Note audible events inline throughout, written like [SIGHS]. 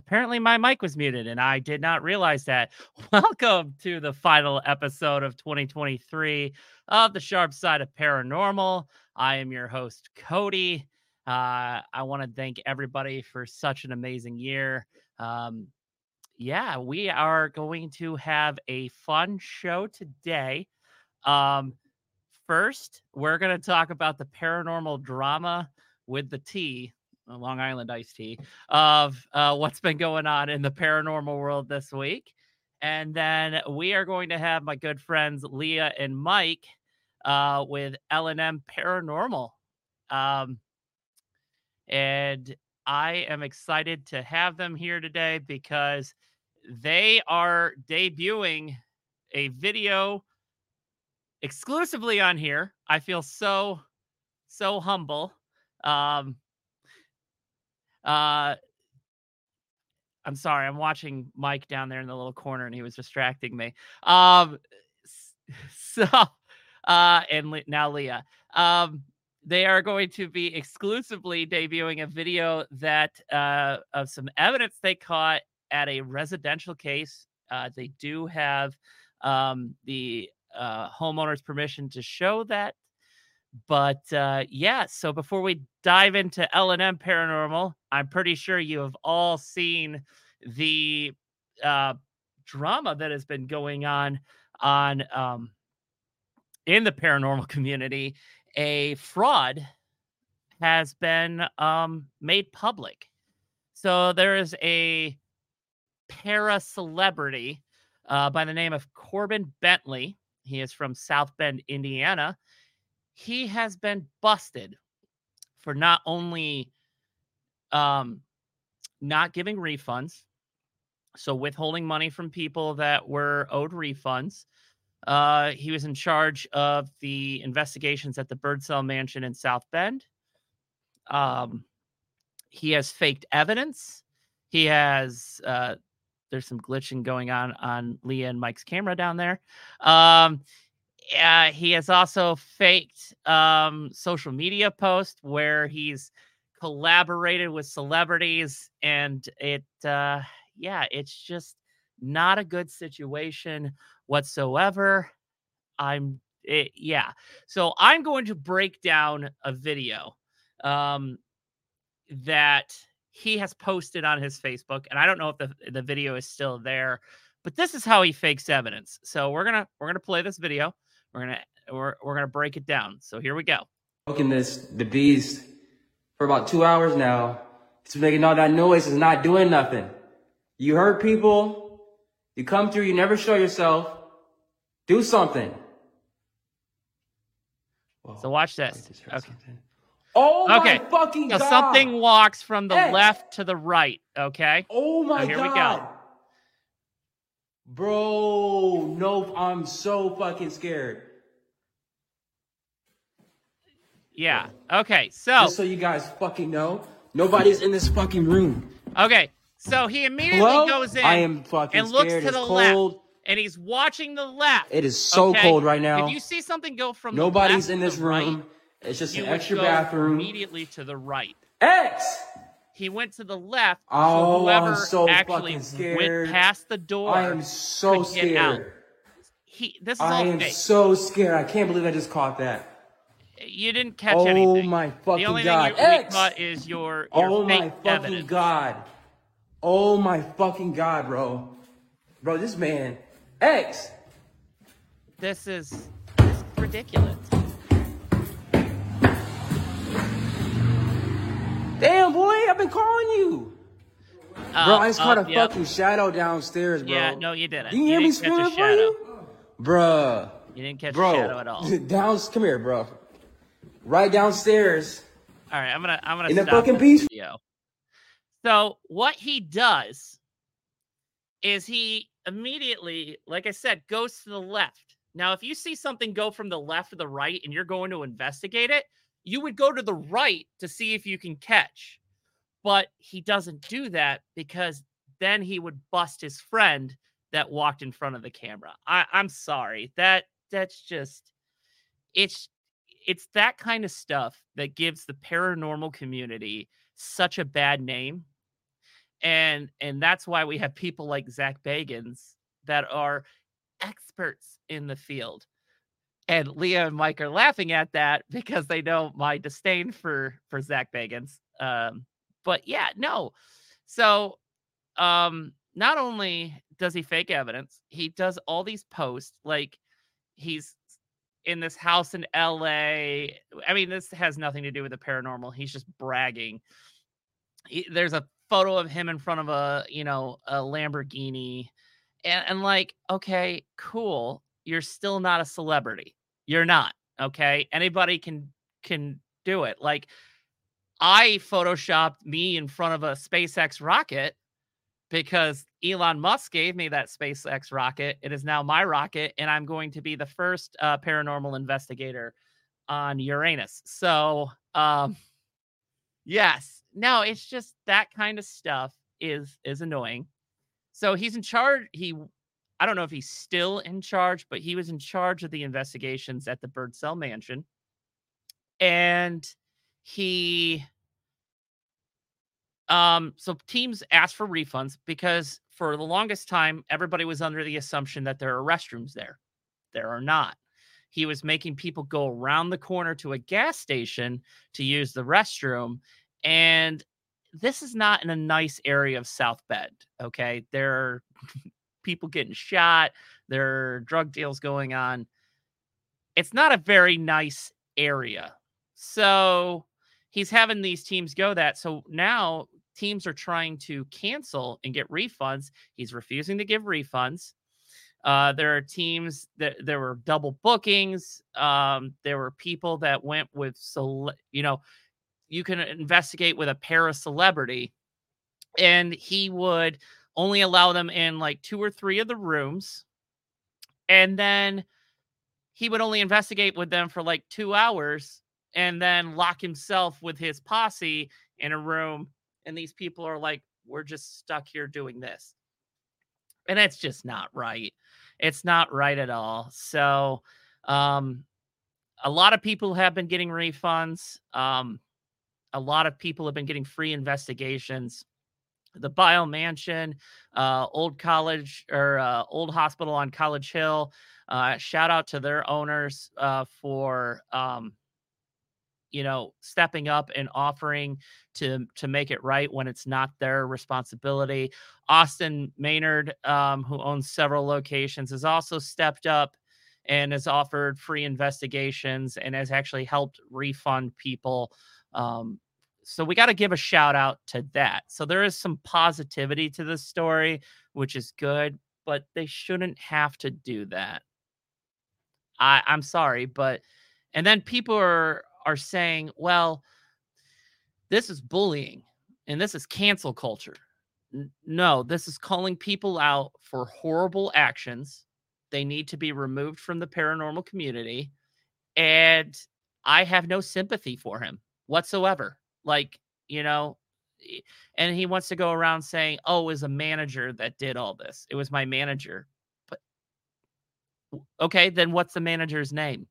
Apparently, my mic was muted and I did not realize that. [LAUGHS] Welcome to the final episode of 2023 of The Sharp Side of Paranormal. I am your host, Cody. Uh, I want to thank everybody for such an amazing year. Um, yeah, we are going to have a fun show today. Um, first, we're going to talk about the paranormal drama with the T Long Island iced tea of uh, what's been going on in the paranormal world this week. And then we are going to have my good friends Leah and Mike uh, with L&M Paranormal. Um, and I am excited to have them here today because they are debuting a video exclusively on here. I feel so, so humble. Um, uh, I'm sorry, I'm watching Mike down there in the little corner, and he was distracting me. Um, [LAUGHS] so, uh, and Le- now Leah, um, they are going to be exclusively debuting a video that uh of some evidence they caught at a residential case. Uh, they do have um the uh homeowner's permission to show that but uh, yeah, so before we dive into L and M Paranormal, I'm pretty sure you have all seen the uh, drama that has been going on on um, in the paranormal [LAUGHS] community. A fraud has been um, made public. So there is a para celebrity uh, by the name of Corbin Bentley. He is from South Bend, Indiana he has been busted for not only um not giving refunds so withholding money from people that were owed refunds uh he was in charge of the investigations at the birdsell mansion in south bend. Um he has faked evidence. He has uh there's some glitching going on on leah and mike's camera down there. Um uh, he has also faked um, social media posts where he's collaborated with celebrities, and it, uh, yeah, it's just not a good situation whatsoever. I'm, it, eh, yeah. So I'm going to break down a video um, that he has posted on his Facebook, and I don't know if the the video is still there, but this is how he fakes evidence. So we're gonna we're gonna play this video. We're gonna we're we're gonna break it down. So here we go. Smoking this the beast for about two hours now. It's making all that noise. It's not doing nothing. You hurt people. You come through. You never show yourself. Do something. Whoa, so watch this. Okay. Something. Oh okay. my fucking god! Something walks from the hey. left to the right. Okay. Oh my so here god! Here we go. Bro, nope, I'm so fucking scared. Yeah. Okay. So just so you guys fucking know, nobody's in this fucking room. Okay. So he immediately Hello? goes in I am fucking and looks scared. to it's the cold. left. And he's watching the left. It is so okay? cold right now. If you see something go from nobody's in this room, right, it's just an extra bathroom. Immediately to the right. X he went to the left. Oh, so whoever I'm so actually fucking scared. went past the door. I am so scared. Out. He, this is I all am fake. so scared. I can't believe I just caught that. You didn't catch oh, anything. Oh my fucking god! the only god! Thing you, X. caught is your, oh your oh my fucking evidence. god! Oh my fucking god, bro! Bro, this man, X. This is, this is ridiculous. Damn, boy, I've been calling you. Uh, bro, I just caught a fucking shadow downstairs, bro. Yeah, no, you didn't. You, you hear me screaming for you? Bruh. You didn't catch bro, a shadow at all. [LAUGHS] Down, come here, bro. Right downstairs. All right, I'm gonna, I'm gonna in stop the fucking piece. Video. So what he does is he immediately, like I said, goes to the left. Now, if you see something go from the left to the right and you're going to investigate it, you would go to the right to see if you can catch. But he doesn't do that because then he would bust his friend that walked in front of the camera. I, I'm sorry. That that's just it's it's that kind of stuff that gives the paranormal community such a bad name. and and that's why we have people like Zak Bagans that are experts in the field. And Leah and Mike are laughing at that because they know my disdain for for Zak Bagans. Um, but yeah, no. So um not only does he fake evidence, he does all these posts like he's in this house in LA. I mean, this has nothing to do with the paranormal. He's just bragging. He, there's a photo of him in front of a, you know, a Lamborghini. And, and like, okay, cool. You're still not a celebrity. You're not. Okay. Anybody can can do it. Like I photoshopped me in front of a SpaceX rocket because Elon Musk gave me that SpaceX rocket. It is now my rocket, and I'm going to be the first uh, paranormal investigator on Uranus. So, um, yes, no, it's just that kind of stuff is is annoying. So he's in charge. He, I don't know if he's still in charge, but he was in charge of the investigations at the Birdsell Mansion, and he um, so teams asked for refunds because for the longest time, everybody was under the assumption that there are restrooms there. There are not. He was making people go around the corner to a gas station to use the restroom. And this is not in a nice area of South Bend. Okay. There are [LAUGHS] people getting shot, there are drug deals going on. It's not a very nice area. So he's having these teams go that. So now teams are trying to cancel and get refunds. He's refusing to give refunds. Uh, there are teams that there were double bookings. Um, there were people that went with, so you know, you can investigate with a para celebrity, and he would only allow them in like two or three of the rooms, and then he would only investigate with them for like two hours, and then lock himself with his posse in a room and these people are like we're just stuck here doing this. And it's just not right. It's not right at all. So um a lot of people have been getting refunds um a lot of people have been getting free investigations the bio mansion uh old college or uh, old hospital on college hill uh shout out to their owners uh for um you know stepping up and offering to to make it right when it's not their responsibility. Austin maynard um, who owns several locations has also stepped up and has offered free investigations and has actually helped refund people um, so we got to give a shout out to that so there is some positivity to this story which is good but they shouldn't have to do that i i'm sorry but and then people are are saying, well, this is bullying and this is cancel culture. N- no, this is calling people out for horrible actions. They need to be removed from the paranormal community. And I have no sympathy for him whatsoever. Like, you know, and he wants to go around saying, oh, it was a manager that did all this. It was my manager. But okay, then what's the manager's name?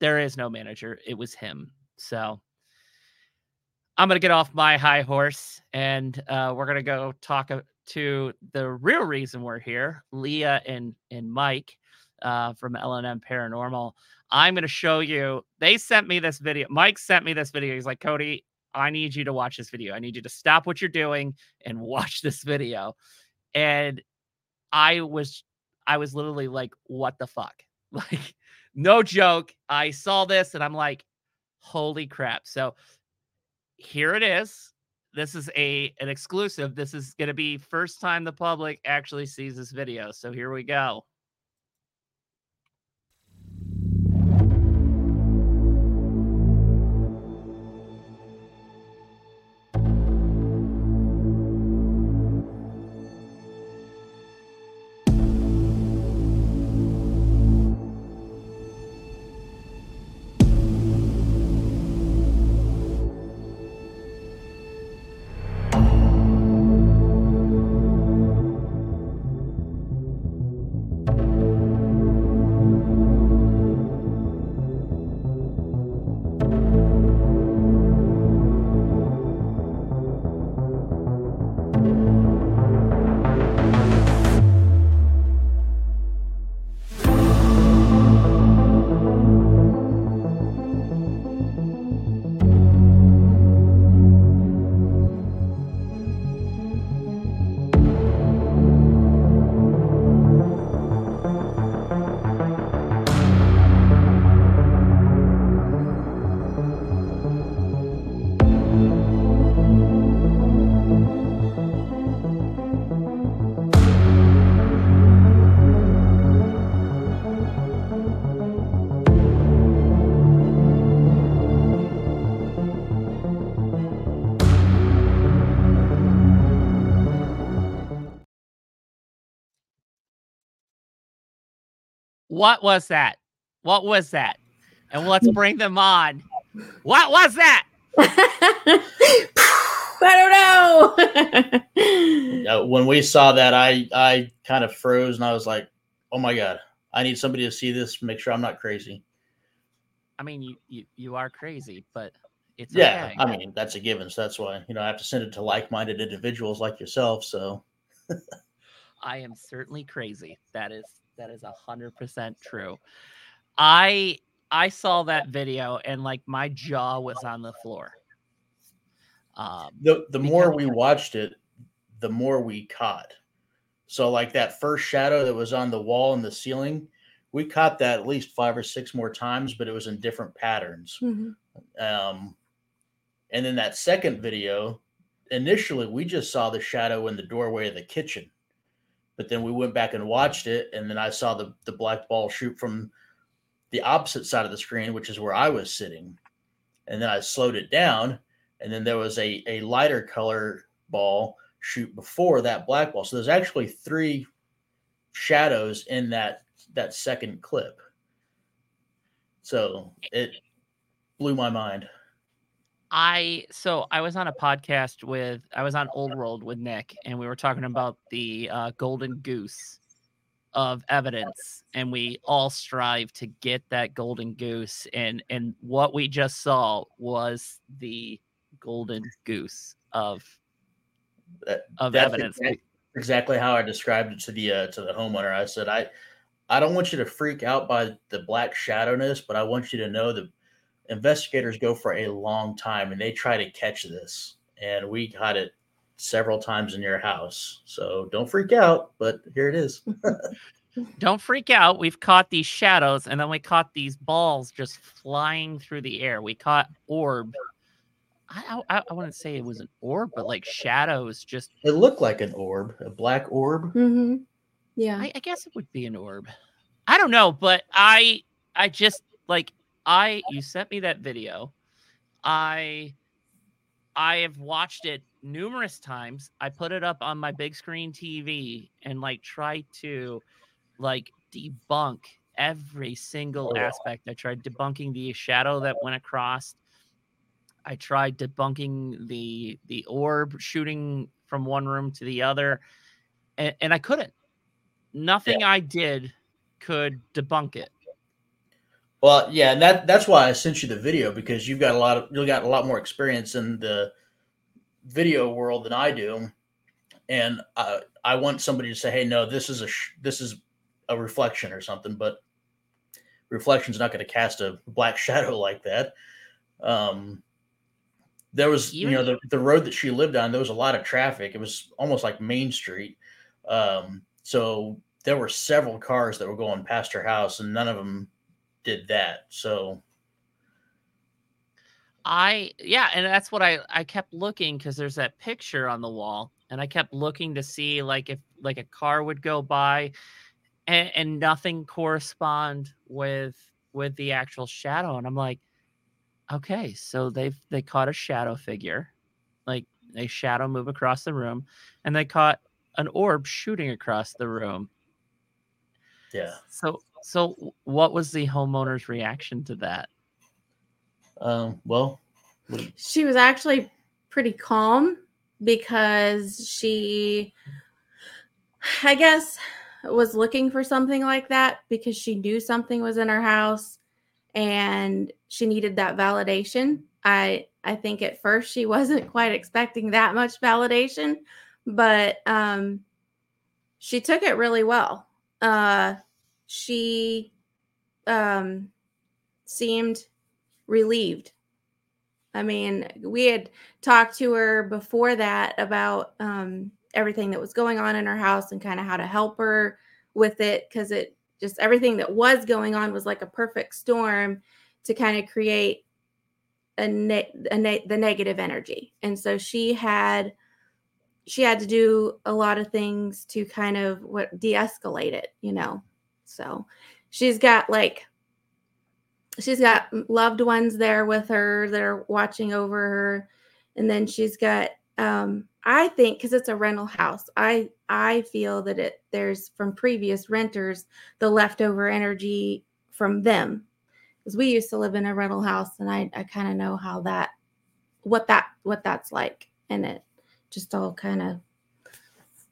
There is no manager. It was him. So I'm to get off my high horse and uh, we're to go talk to the real reason we're here, Leah and, and Mike uh, from L&M Paranormal. I'm going to show you. They sent me this video. Mike sent me this video. He's like, Cody, I need you to watch this video. I need you to stop what you're doing and [LAUGHS] watch this video. And I was, I was literally like, what the fuck? [LAUGHS] Like, no joke. I saw this and I'm like, holy crap. So here it is. This is a an exclusive. This is going to be first time the public actually sees this video. So here we go. What was that? What was that? And let's [LAUGHS] bring them on. What was that? [LAUGHS] I don't know. [LAUGHS] Uh, when we saw that, I I kind of froze and I was like, "Oh my god, I need somebody to see this, make sure I'm not crazy." I mean, you you, you are crazy, but it's Yeah, okay. I mean that's a given. So that's why you know I have to send it to like-minded individuals like yourself. So I am certainly crazy. That is that is a hundred percent true. I I saw that video and like my jaw was on the floor. Um, the the more we watched it, the more we caught. So like that first shadow that was on the wall and the ceiling, we caught that at least five or six more times, but it was in different patterns. Mhm. Um, and then that second video, initially we just saw the shadow in the doorway of the kitchen, but then we went back and watched it, and then I saw the the black ball shoot from the opposite side of the screen, which is where I was sitting, and then I slowed it down, and then there was a a lighter color ball shoot before that black ball. So there's actually three shadows in that that second clip. So it blew my mind. I so I was on a podcast with I was on Old World with Nick, and we were talking about the uh, golden goose of evidence, and we all strive to get that golden goose, and and what we just saw was the golden goose of of that's evidence. exactly how I described it to the uh, to the homeowner. I said, I I don't want you to freak out by the black shadowness, but I want you to know that investigators go for a long time and they try to catch this, and we caught it several times in your house. So don't freak out, but here it is. [LAUGHS] Don't freak out. We've caught these shadows, and then we caught these balls just flying through the air. We caught orb. I I, I wouldn't say it was an orb, but like shadows just It looked like an orb, a black orb. Mhm. Yeah. I, I guess it would be an orb. I don't know, but I I just like I you sent me that video. I I have watched it numerous times. I put it up on my big screen TV and like try to like debunk every single Oh, aspect. I tried debunking the shadow that went across. I tried debunking the the orb shooting from one room to the other, and, and I couldn't. Nothing I did could debunk it. Well, yeah, and that that's why I sent you the video because you've got a lot of you got a lot more experience in the video world than I do, and uh, I want somebody to say, "Hey, no, this is a sh- this is a reflection or something," but reflection's not going to cast a black [LAUGHS] shadow like that. Um, there was, you know, the, the road that she lived on. There was a lot of traffic. It was almost like Main Street. Um, so there were several cars that were going past her house, and none of them did that. So I yeah, and that's what I I kept looking because there's that picture on the wall, and I kept looking to see like if like a car would go by, and, and nothing correspond with with the actual shadow, and I'm like, okay, so they've they caught a shadow figure, like a shadow move across the room, and they caught an orb shooting across the room. yeah, So so what was the homeowner's reaction to that? um, well, she was actually pretty calm because she i guess was looking for something like that because she knew something was in her house and she needed that validation i i think at first she [LAUGHS] wasn't quite expecting that much validation but um she took it really well uh she um seemed relieved I mean, we had talked to her before that about um, everything that was going on in her house and kind of how to help her with it because it just everything that was going on was like a perfect storm to kind of create a, ne- a ne- the negative energy. And so she had she had to do a lot of things to kind of what de-escalate it, you know. So she's got like she's got loved ones there with her that are watching over her. And then she's got um i think because it's a rental house i I feel that it there's from previous renters the leftover energy from them. Because we used to live in a rental house and I I kind of know how that what that what that's like. And it just all kind of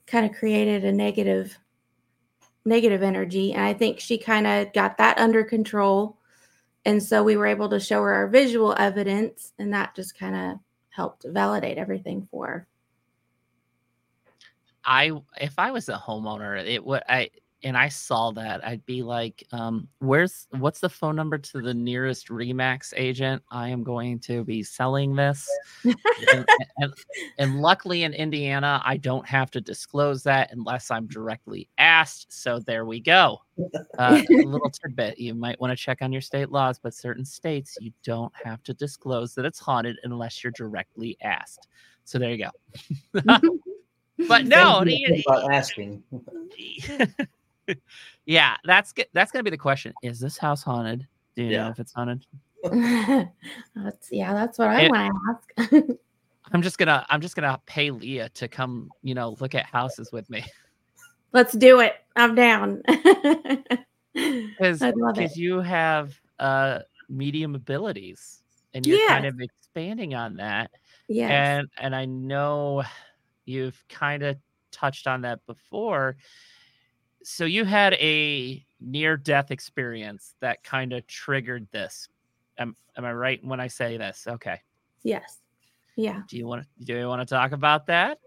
kind of created a negative negative energy and I think she kind of got that under control and so we were able to show her our visual evidence and that just kind of helped validate everything for her. I if I was a homeowner, it would I and I saw that, I'd be like, um, where's what's the phone number to the nearest Remax agent? I am going to be selling this. and, [LAUGHS] and, and, luckily in Indiana, I don't have to disclose that unless I'm directly asked. So there we go. Uh, [LAUGHS] a little tidbit. You might want to check on your state laws, but certain states you don't have to disclose that it's haunted unless you're directly asked. So there you go. [LAUGHS] but no, about asking yeah, that's that's gonna be the question. Is this house haunted? Do you yeah. know if it's haunted? [LAUGHS] that's yeah, that's what I want to ask. [LAUGHS] I'm just gonna I'm just gonna pay Leah to come, you know, look at houses with me. Let's do it. I'm down. [LAUGHS] Because you have uh medium abilities and you're yes. kind of expanding on that. Yeah. And and I know you've kind of touched on that before so you had a near death experience that kind of triggered this. Am, am I right when I say this? Okay. Yes. Yeah. Do you want to do you want to talk about that?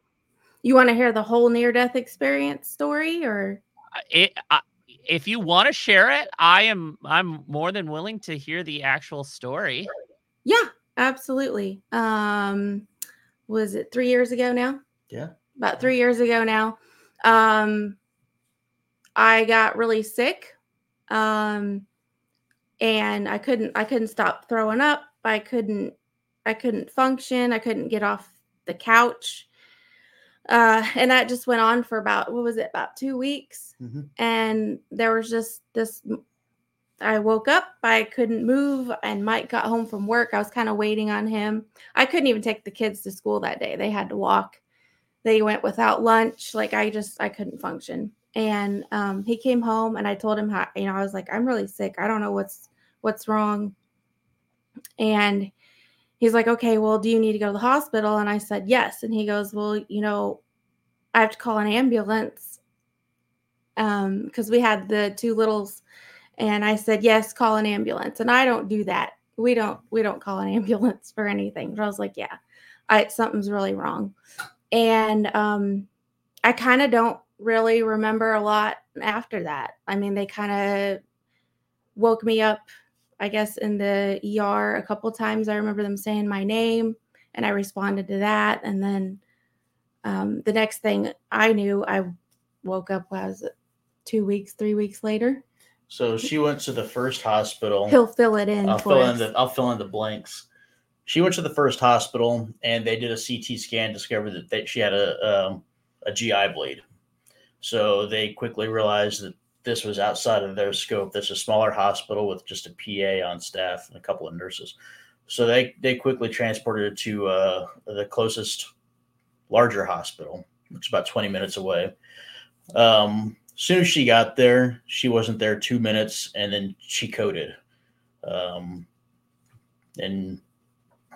You want to hear the whole near death experience story or it uh, if you want to share it, I am I'm more than willing to hear the actual story. Yeah, absolutely. Um was it 3 years ago now? Yeah. About 3 years ago now. Um I got really sick. Um, and I couldn't I couldn't stop throwing up. I couldn't I couldn't function. I couldn't get off the couch. Uh, and that just went on for about what was it about two weeks mm-hmm. and there was just this i woke up i couldn't move and mike got home from work i was kind of waiting on him i couldn't even take the kids to school that day they had to walk they went without lunch like i just i couldn't function and um, he came home and i told him how you know i was like i'm really sick. I don't know what's what's wrong. And he's like okay well do you need to go to the hospital? And i said yes. And he goes well you know i have to call an ambulance um because we had the two littles. And i said yes call an ambulance. And i don't do that. We don't we don't call an [LAUGHS] ambulance for anything. But i was like yeah i something's really wrong. And um i kind of don't really remember a lot after that. I mean, they kind of woke me up, I guess, in the ER a couple times. I remember them saying my name and I responded to that. And then um, the next thing I knew, I woke up was two weeks, three weeks later. So she went to the first hospital. He'll fill it in. I'll fill us. in the I'll fill in the blanks. She went to the first hospital and they did a CT scan, discovered that they, she had a um, a GI bleed. So they quickly realized that this was outside of their scope. This is a smaller hospital with just a PA on staff and a couple of nurses. So they, they quickly transported it to uh, the closest larger hospital, which is about 20 minutes away. Um, as soon as she got there, she wasn't there two minutes and then she coded. Um, and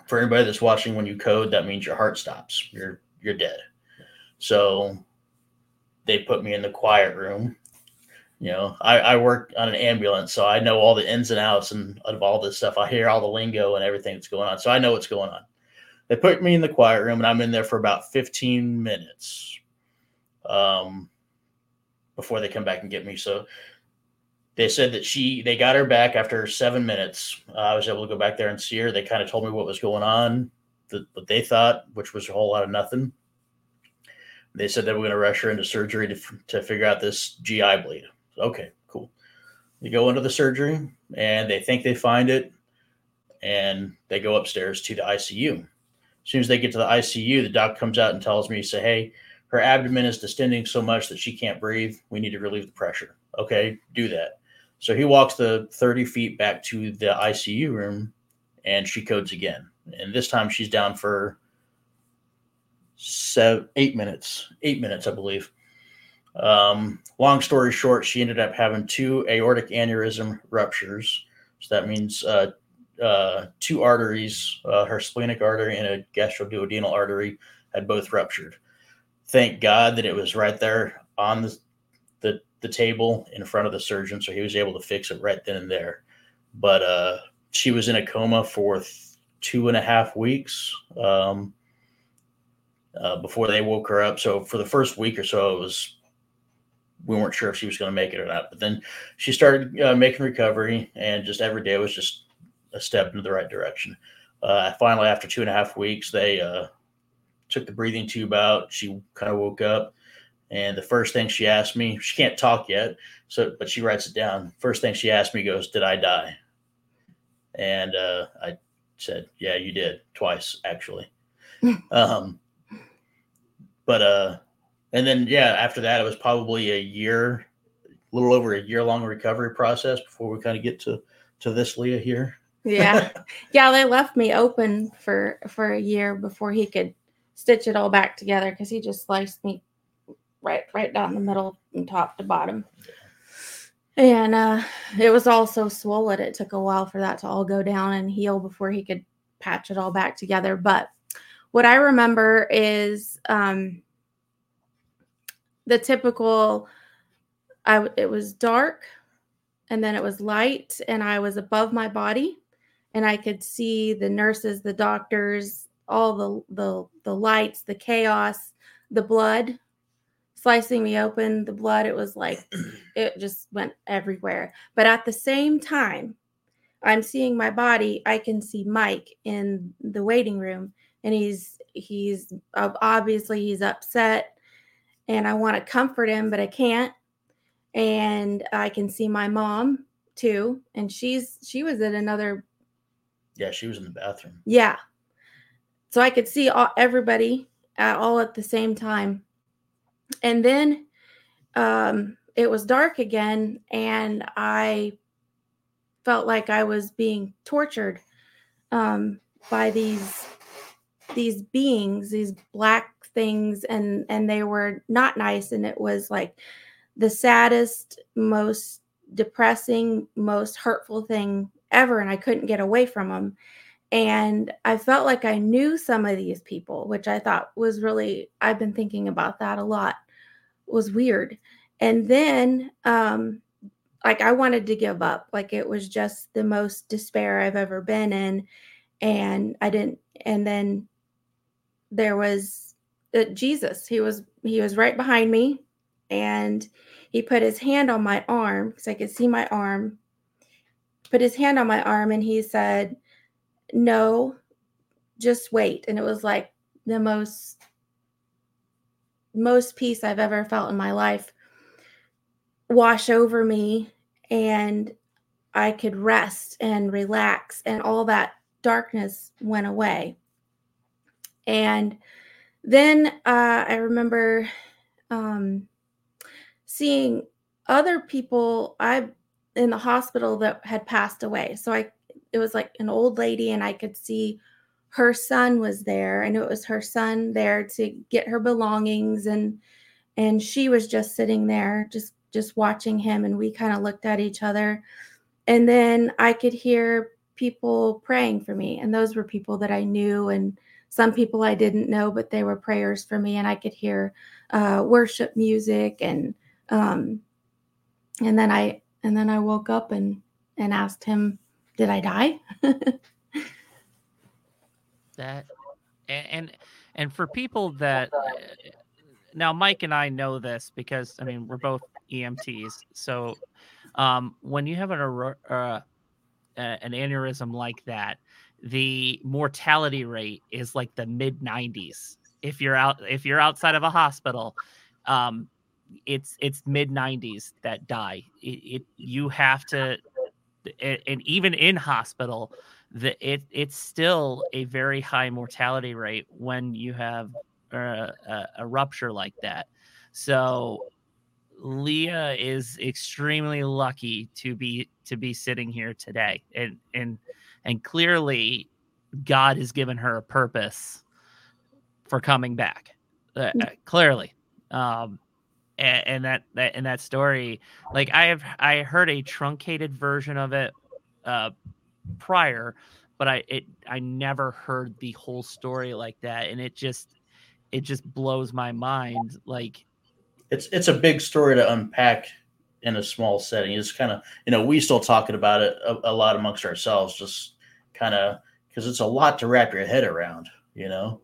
for anybody that's watching, when you code, that means your heart stops. You're you're dead. So they put me in the quiet room. You know, I, I work on an ambulance, so I know all the ins and outs and of all this stuff. I hear all the lingo and everything that's going on, so I know what's going on. They put me in the quiet room, and I'm in there for about 15 minutes um, before they come back and get me. So they said that she they got her back after seven minutes. Uh, I was able to go back there and see her. They kind of told me what was going on, the, what they thought, which was a whole lot of nothing. They said they were going to rush her into surgery to, to figure out this GI bleed. Okay, cool. They go into the surgery and they think they find it and they go upstairs to the ICU. As soon as they get to the ICU, the doc comes out and tells me, say, hey, her abdomen is distending so much that she can't breathe. We need to relieve the pressure. Okay, do that. So he walks the 30 feet back to the ICU room and she codes again. And this time she's down for seven, eight minutes, eight minutes, I believe. Um, long story short, she ended up having two aortic aneurysm ruptures. So that means uh, uh, two arteries, uh, her splenic artery and a gastroduodenal artery, had both ruptured. Thank God that it was right there on the, the the table in front of the surgeon, so he was able to fix it right then and there. But uh, she was in a coma for th- two and a half weeks um, uh, before they woke her up. So for the first week or so, it was we weren't sure if she was going to make it or not. But then she started uh, making recovery, and just every day was just a step into the right direction. Uh, finally, after two and a half weeks, they uh, took the breathing tube out. She kind of woke up, and the first thing she asked me, she can't talk yet, so but she writes it down. First thing she asked me goes, "Did I die?" And uh, I said, "Yeah, you did twice, actually." [LAUGHS] um, but uh, and then yeah, after that, it was probably a year, a little over a year long recovery process before we kind of get to to this Leah here. Yeah. [LAUGHS] yeah, they left me open for for a year before he could stitch it all back together because he just sliced me right right down the middle from top to bottom. And uh it was all so swollen. It took a while for that to all go down and heal before he could patch it all back together. But what I remember is um the typical I it was dark and then it was light and I was above my body and I could see the nurses, the doctors, all the the the lights, the chaos, the blood slicing me open, the blood it was like [CLEARS THROAT] it just went everywhere. But at the same time, I'm seeing my body, I can see Mike in the waiting room and he's he's obviously he's upset and I want to comfort him but I can't. And I can see my mom too and she's she was in another Yeah, she was in the bathroom. yeah. So I could see all, everybody uh, all at the same time. And then um, it was dark again, and I felt like I was being tortured um, by these these beings, these black things, and and they were not nice. And it was like the saddest, most depressing, most hurtful thing ever, and I couldn't get away from them and I felt like I knew some of these people, which I thought was really I've been thinking about that a lot. was weird. And then um like I wanted to give up. Like it was just the most despair I've ever been in and I didn't and then there was uh, Jesus. He was he was right behind me and he put his hand on my arm because I could see my arm. Put his hand on my arm and he said, no, just wait. And it was like the most most peace I've ever felt in my life wash over me and I could rest and relax and all that darkness went away. And then uh, I remember um, seeing other people I in the hospital that had passed away. So I it was like an old lady and I could see her son was there. I knew it was her son there to get her belongings and and she was just sitting there just just watching him and we kind of looked at each other. And then I could hear people praying for me and those were people that I knew and some people I didn't know but they were prayers for me and I could hear uh, worship music and um and then I and then I woke up and and asked him did I die? [LAUGHS] that and, and for people that now Mike and I know this because I mean we're both EMTs. So um, when you have an uh, an aneurysm like that, the mortality rate is like the mid 90s. If you're out if you're outside of a hospital, um, it's it's mid 90s that die. It, it you have to and even in hospital, the it it's still a very high mortality rate when you have a, a, a rupture like that. So Leah is extremely lucky to be to be sitting here today, and and and clearly, God has given her a purpose for coming back. Uh, uh clearly, um, and, and that that and that story, like I have I heard a truncated version of it uh prior, but I it I never heard the whole story like that, and it just it just blows my mind. Like it's it's a big story to unpack in a small setting. It's kind of you know we still talking about it a, a lot amongst ourselves, just kind of because it's a lot to wrap your head around, you know.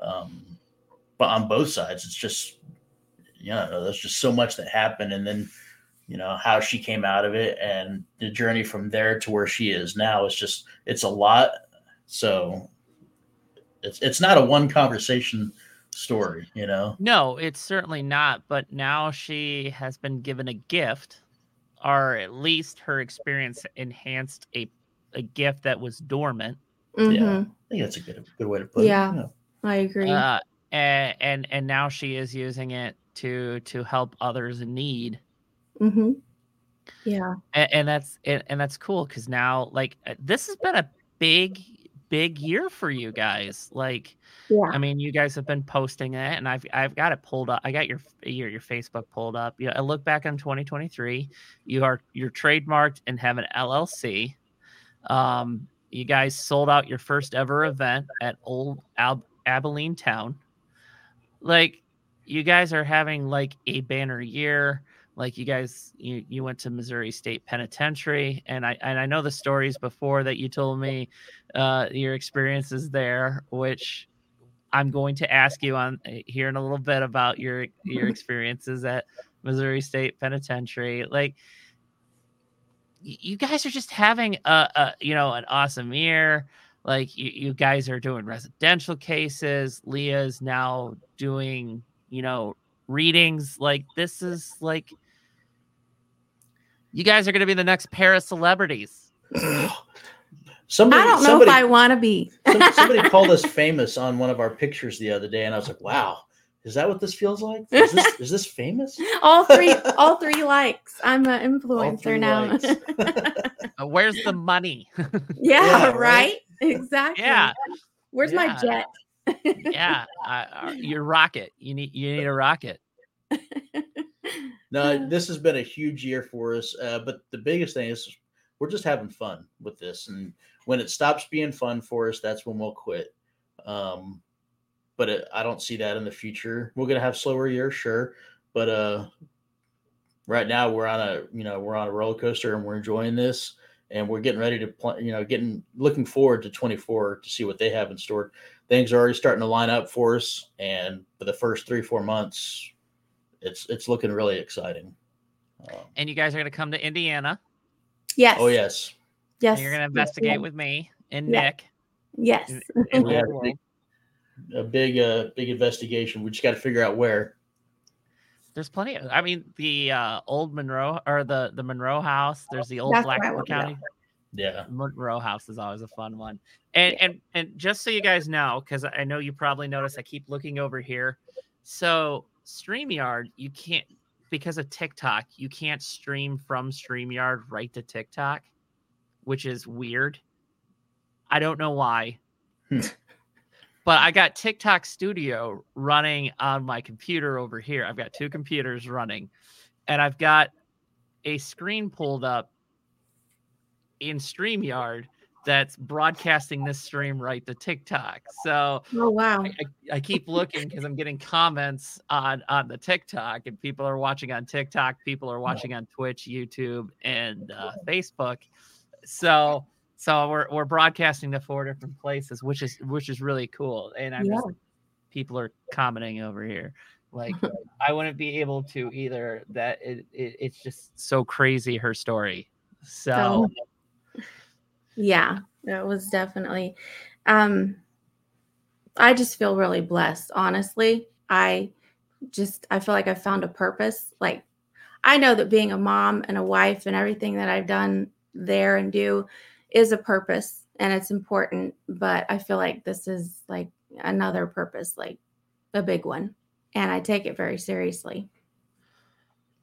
Um, but on both sides, it's just you know there's just so much that happened, and then you know how she came out of it and the journey from there to where she is now is just it's a lot. So it's it's not a one conversation story, you know? No, it's certainly not. But now she has been given a gift, or at least her experience enhanced a, a gift that was dormant. Mhm. I think that's a good good way to put Yeah. it. you know. I agree. Uh, and, and and now she is using it to to help others in need. hmm Yeah. and, and that's and, and that's cool because now like uh, this has been a big big year for you guys like Yeah. i mean you guys have been posting it and i've i've got it pulled up i got your your, your facebook pulled up yeah i look back on 2023 you are you're trademarked and have an llc um you guys sold out your first ever event at old Ab- abilene town like you guys are having like a banner year like you guys you, you went to missouri state penitentiary and i and i know the stories before that you told me uh your experiences there which i'm going to ask you on uh, here in a little bit about your your [LAUGHS] experiences at missouri state penitentiary. Like you guys are just having a, a you know an awesome year. Like you, you guys are doing residential cases. Leah's now doing you know readings. Like this is like you guys are going to be the next para celebrities [SIGHS] Somebody, I don't know somebody, if I want to be. some- [LAUGHS] somebody called us famous on one of our pictures the other day, and I was like, "Wow, is that what this feels like? Is this, is this famous?" [LAUGHS] all three, [LAUGHS] all three likes. I'm an influencer now. Uh, where's the money yeah, Yeah, right? right? Exactly. yeah Where's Yeah. my jet? yeah uh, uh, your rocket you need you need a rocket No, this has been a huge year for us. Uh, but the biggest thing is we're just having fun with this. And when it stops being fun for us, that's when we'll quit. Um, but it, I don't see that in the future. We're gonna have slower years, sure, but uh, right now we're on a you know we're on a roller coaster and we're enjoying this, and we're getting ready to plan. You know, getting looking forward to 24 to see what they have in store. Things are already starting to line up for us, and for the first three four months, it's it's looking really exciting. Um, and you guys are going to come to indiana Yes. oh yes, Yes. and you're going to investigate yes, with me and Yeah. nick Yes. and We have a big- a big uh big investigation. We just got to figure out where. there's plenty of i mean the uh old monroe or the the monroe house there's the old That's what I blackmore county Yeah, Monroe House is always a fun one. And and and just so you guys know, because I know you probably noticed, I keep looking over here. So StreamYard, you can't because of TikTok, you can't stream from StreamYard right to TikTok, which is weird. I don't know why. [LAUGHS] But I got TikTok Studio running on my computer over here. I've got two computers running, and I've got a screen pulled up in StreamYard that's broadcasting this stream right to TikTok. So Oh wow. I, I, I keep looking because I'm getting comments on on the TikTok, and people are watching on TikTok. People are watching on Twitch, YouTube, and uh, Facebook. So so we're we're broadcasting to four different places, which is which is really cool. And I'm just people are commenting over here. Like [LAUGHS] I wouldn't be able to either. That it, it it's just so crazy her story. So Oh. Yeah, it was definitely. Um, I just feel really blessed, honestly. I just I feel like I found a purpose. Like I know that being a mom and a wife and everything that I've done there and do is a purpose and it's important, but I feel like this is like another purpose, like a big one. And I take it very seriously.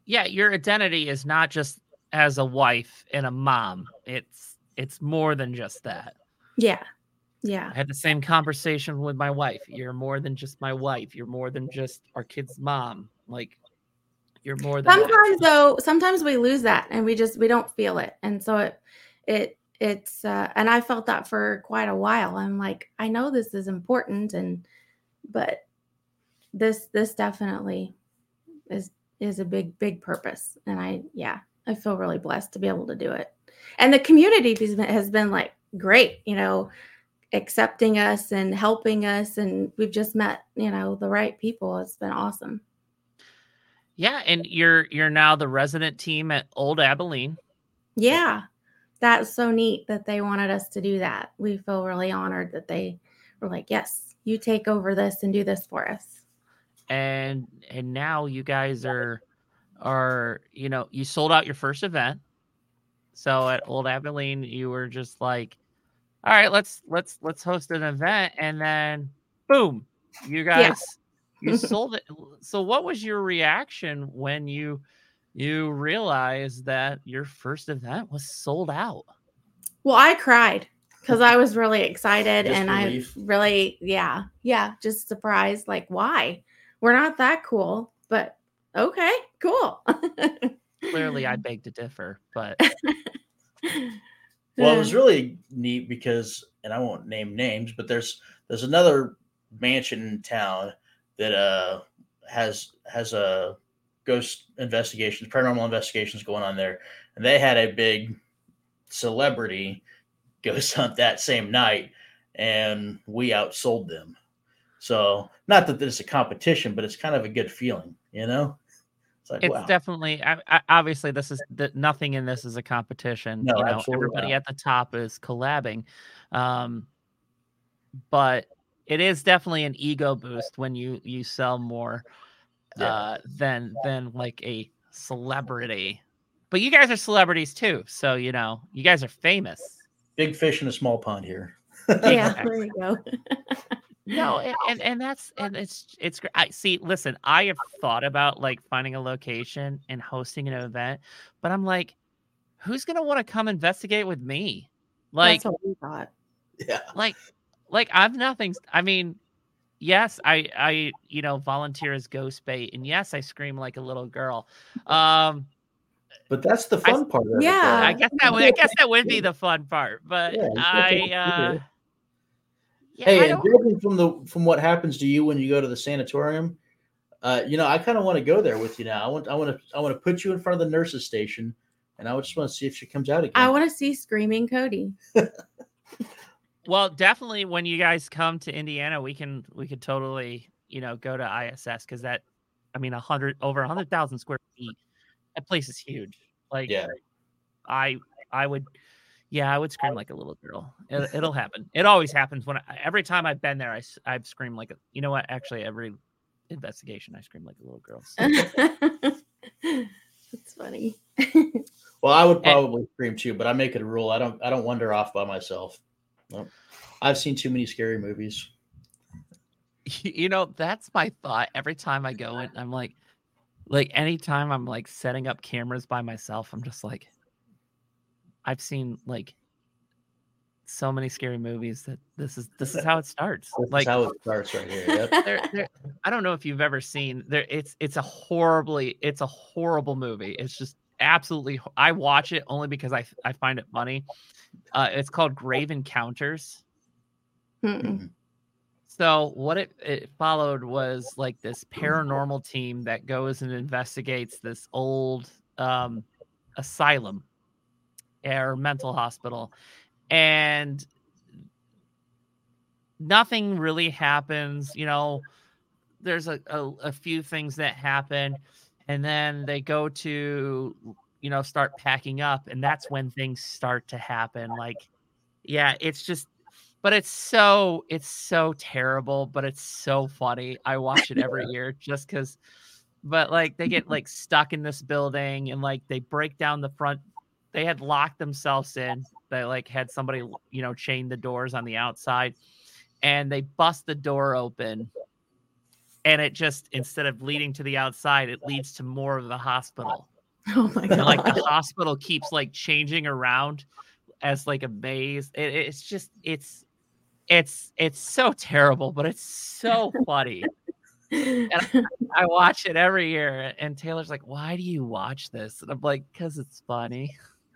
yeah, your identity is not just as a wife and a mom. It's it's more than just that. Yeah. Yeah. I had the same conversation with my wife. You're more than just my wife. You're more than just our kid's mom. Like You're more than that. sometimes though sometimes we lose that and we just we don't feel it and so it it it's uh and i felt that for quite a while i'm like i know this is important and but this this definitely is is a big big purpose and i yeah i feel really blessed to be able to do it and the community has been, like great you know accepting us and helping us and we've just met you know the right people it's been awesome Yeah, and you're you're now the resident team at Old Abilene. Yeah, that's so neat that they wanted us to do that. We feel really honored that they were like, "Yes, you take over this and do this for us." and and now you guys are are you know you sold out your first event so at old abilene you were just like all right let's let's let's host an event and then boom you guys you sold it so what was your reaction when you you realized that your first event was sold out Well, I cried because I was really excited Just and I really, yeah, yeah, just surprised. Like, why? We're not that cool, but okay, cool. [LAUGHS] clearly i [LAUGHS] beg to differ but [LAUGHS] Well, it was really neat because, and I won't name names, but there's there's another mansion in town that uh has has a ghost investigations, paranormal investigations going on there, and they had a big celebrity [LAUGHS] ghost hunt that same night, and we outsold them. So, not that it's a competition, but it's kind of a good feeling, you know. It's like it's wow, definitely I, I, obviously this is that nothing in this is a competition No, you know absolutely everybody not. at the top is collabing um but it is definitely an ego boost when you you sell more Yeah. uh than than like a celebrity but you guys are celebrities too so you know you guys are famous big fish in a small pond here. yeah, [LAUGHS] there you go. [LAUGHS] No, [LAUGHS] and, and and that's and it's it's great. I see. Listen, I have thought about like finding a location and hosting an event, but I'm like, who's gonna want to come investigate with me? Like, That's what we thought. Yeah. like, like I've nothing. I mean, yes, I I you know volunteer as ghost bait, and yes, I scream like a little girl. Um, But that's the I- fun part of it. Yeah. I guess that would I guess that would be [LAUGHS] the fun part, but Yeah, I uh. Yeah, hey, and judging from the from what happens to you when you go to the sanatorium, uh, you know, I kind of want to go there with you now. I want I want to I want to put you in front of the nurses station, and I just want to see if she comes out again. I want to see Screaming Cody. [LAUGHS] Well, definitely when you guys come to Indiana, we can we could totally you know go to ISS because that, I mean, a hundred over a hundred thousand square feet. That place is huge. Like, Yeah. I I would, yeah, I would scream like a little girl. It, [LAUGHS] it'll happen. It always happens when I, every time I've been there, I, I've screamed like a. You know what? Actually, every investigation, I scream like a little girl. So- [LAUGHS] That's funny. [LAUGHS] well, I would probably scream too, but I make it a rule. I don't I don't wander off by myself. Nope. I've seen too many scary movies. you know that's my thought every time i go in i'm like like anytime i'm like setting up cameras by myself i'm just like i've seen like so many scary movies that this is this is how it starts This like is how it starts right here. Yep. [LAUGHS] there, there, i don't know if you've ever seen there it's it's a horribly it's a horrible movie it's just absolutely i watch it only because i i find it funny uh it's called grave encounters Mm-mm. So what it, it followed was like this paranormal team that goes and investigates this old um, asylum or mental hospital, and nothing really happens. You know, there's a, a, a few things that happen, and then they go to you know start packing up, and that's when things start to happen. Like, yeah, it's just but it's so it's so terrible but it's so funny i watch it every [LAUGHS] year just because but like they get like stuck in this building and like they break down the front they had locked themselves in they like had somebody you know chain the doors on the outside and they bust the door open and it just instead of leading to the outside it leads to more of the hospital [LAUGHS] Oh my and like the hospital keeps like changing around as like a maze. It, it's just it's it's it's so terrible, but it's so funny. I watch it every year, and Taylor's like, "Why do you watch this?" And I'm like, "Cause it's funny."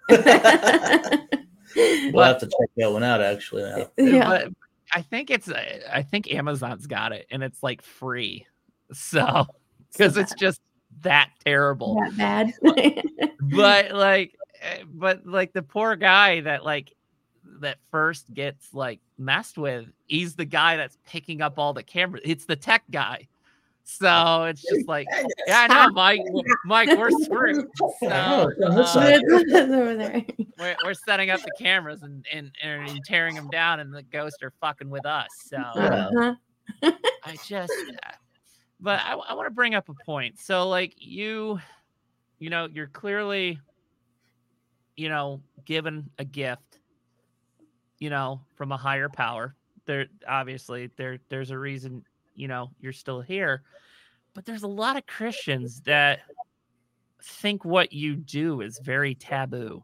[LAUGHS] we'll have to check that one out actually now. yeah. But I think it's uh, I think Amazon's got it, and it's like free, so [LAUGHS] because it's just that terrible. that bad. [LAUGHS] But like, eh, but like the poor guy that like that first gets like messed with, he's the guy that's picking up all the cameras. It's the tech guy. So it's just like, yeah, I know, Mike. Mike, we're screwed. So Oh, uh, [LAUGHS] that's not- over there. we're, we're setting up the cameras and, and and tearing them down, and the ghosts are fucking with us. So Uh-huh. [LAUGHS] I just, uh, but I, I want to bring up a point. So, like you, you know, you're clearly, you know, given a gift, you know, from a higher power. There, obviously, there, there's a reason, you know, you're still here. But there's a lot of Christians that think what you do is very taboo.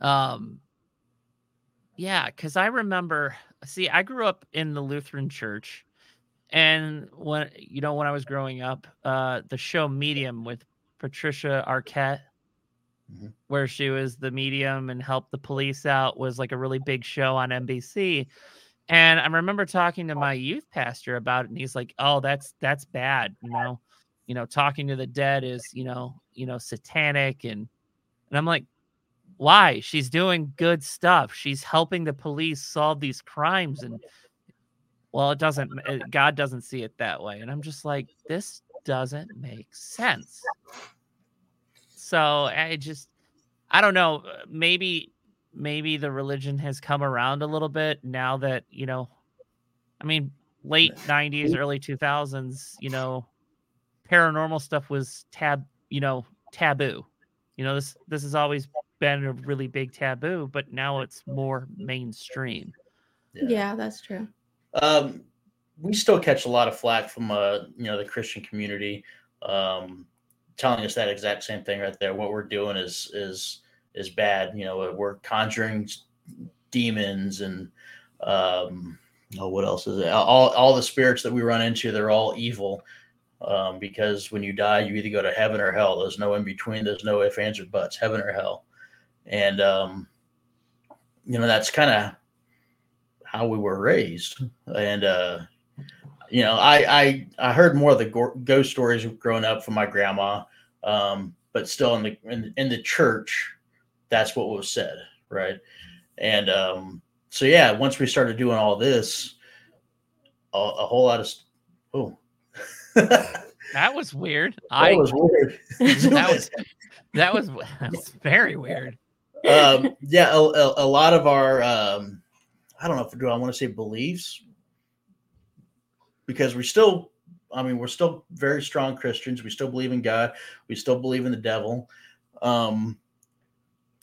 Um, yeah, because I remember, see, I grew up in the Lutheran church. And when, you know, when I was growing up, uh, the show Medium with Patricia Arquette, Mhm. where she was the medium and helped the police out, was like a really big show on NBC. And I remember talking to my youth pastor about it, and he's like, "Oh, that's that's bad, you know, you know, talking to the dead is, you know, you know, satanic." And and I'm like, why? She's doing good stuff. She's helping the police solve these crimes, and well, it doesn't. uh, God doesn't see it that way, and I'm just like, this doesn't make sense. So I just, I don't know. uh, Maybe, maybe the religion has come around a little bit now that you know. I mean, late '90s, early 2000s. You know, paranormal stuff was tab. You know, taboo. You know, this this has always been a really big taboo, but now it's more mainstream. Yeah, that's true. Um, we still catch a lot of flack from uh, you know, the Christian community, um, telling us that exact same thing right there. What we're doing is is is bad. You know, we're conjuring demons and um, oh, what else is it? All all the spirits that we run into, they're all evil. Um, because when you die, you either go to heaven or hell. There's no in between. There's no ifs, ands, or buts. Heaven or hell. And um, you know, that's kind of how we were raised and uh you know i i i heard more of the ghost stories growing up from my grandma um but still in the in, in the church that's what was said right? And um so yeah once we started doing all this a, a whole lot of st- oh. [LAUGHS] That That was weird. I was weird. That was [LAUGHS] that was [LAUGHS] that was very weird. um yeah a, a, a lot of our um i don't know if do i want to say beliefs? Because we still i mean we're still very strong christians. We still believe in god. We still believe in the devil. Um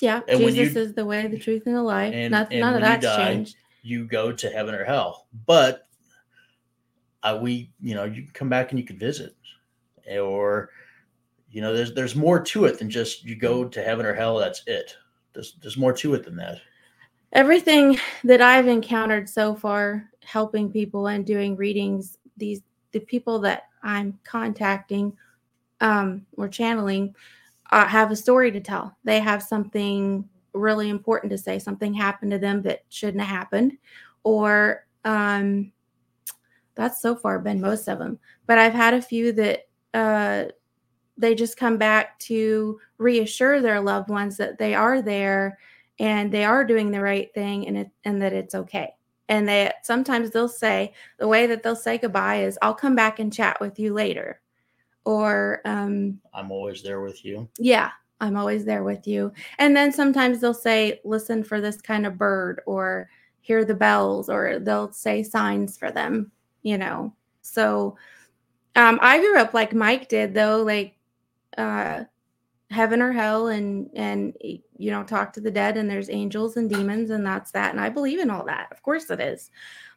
Yeah, And Jesus you- is the way, the truth, and the life. And- Not, and none of when you that's die, changed. you go to heaven or hell but uh, we you know you can come back and you can visit or you know there's there's more to it than just you go to heaven or hell that's it there's there's more to it than that Everything that I've encountered so far, helping people and doing readings, these the people that I'm contacting um, or channeling uh, have a story to tell. They have something really important to say. Something happened to them that shouldn't have happened, or um, that's so far been most of them. But I've had a few that uh, they just come back to reassure their loved ones that they are there and they are doing the right thing and it and that it's okay. And they sometimes they'll say the way that they'll say goodbye is I'll come back and chat with you later. Or um i'm always there with you yeah, I'm always there with you. And then sometimes they'll say, listen for this kind of bird, or hear the bells, or they'll say signs for them, you know. So um, I grew up like Mike did, though, like uh, heaven or hell, and and you know, talk to the dead, and there's angels and demons, and that's that. And I believe in all that, of course it is.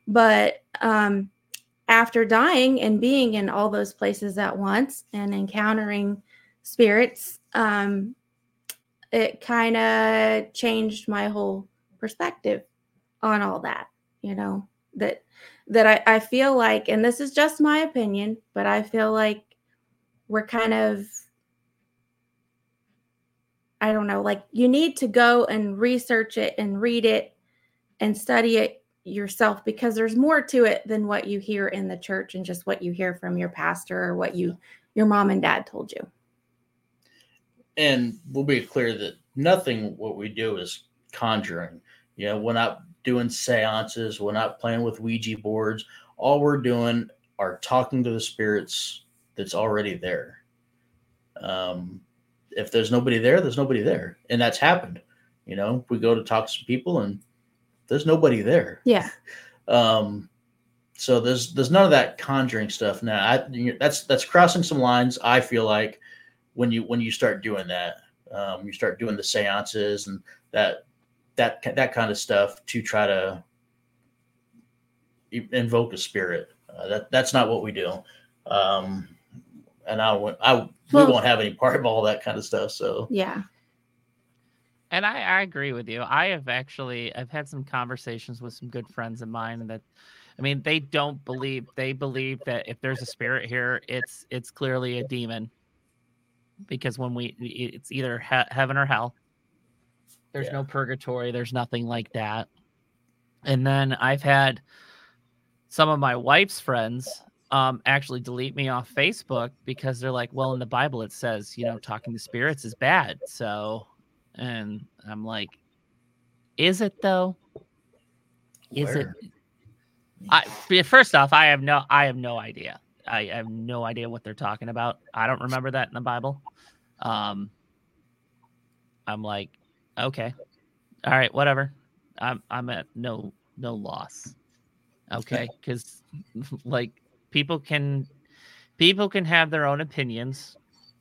But um, after dying and being in all those places at once and encountering spirits um it kind of changed my whole perspective on all that you know that that I, I feel like, and this is just my opinion, but I feel like we're kind of, I don't know, like you need to go and research it and read it and study it yourself because there's more to it than what you hear in the church and just what you hear from your pastor or what you your mom and dad told you. And we'll be clear that nothing what we do is conjuring. You know, we're not doing seances, we're not playing with Ouija boards. All we're doing are talking to the spirits that's already there. Um, if there's nobody there, there's nobody there. And that's happened. You know, we go to talk to some people and there's nobody there. Yeah. [LAUGHS] Um, so there's there's none of that conjuring stuff now. I, that's that's crossing some lines. I feel like when you when you start doing that, um, you start doing the seances and that that that kind of stuff to try to invoke a spirit. Uh, that that's not what we do. Um, and I won't, I Well- we won't have any part of all that kind of stuff. So Yeah. And I, I agree with you. I have actually I've had some conversations with some good friends of mine that I mean they don't believe they believe that if there's a spirit here it's it's clearly a demon because when we it's either he- heaven or hell. There's Yeah. no purgatory, there's nothing like that. And then I've had some of my wife's friends um actually delete me off Facebook because they're like, well in the Bible it says, you know, talking to spirits is bad. So and I'm like, is it though? Is Where? it? I first off, I have no, I have no idea. I have no idea what they're talking about. I don't remember that in the Bible. Um, I'm like, okay, all right, whatever. I'm I'm at no no loss. Okay, [LAUGHS] because like people can people can have their own opinions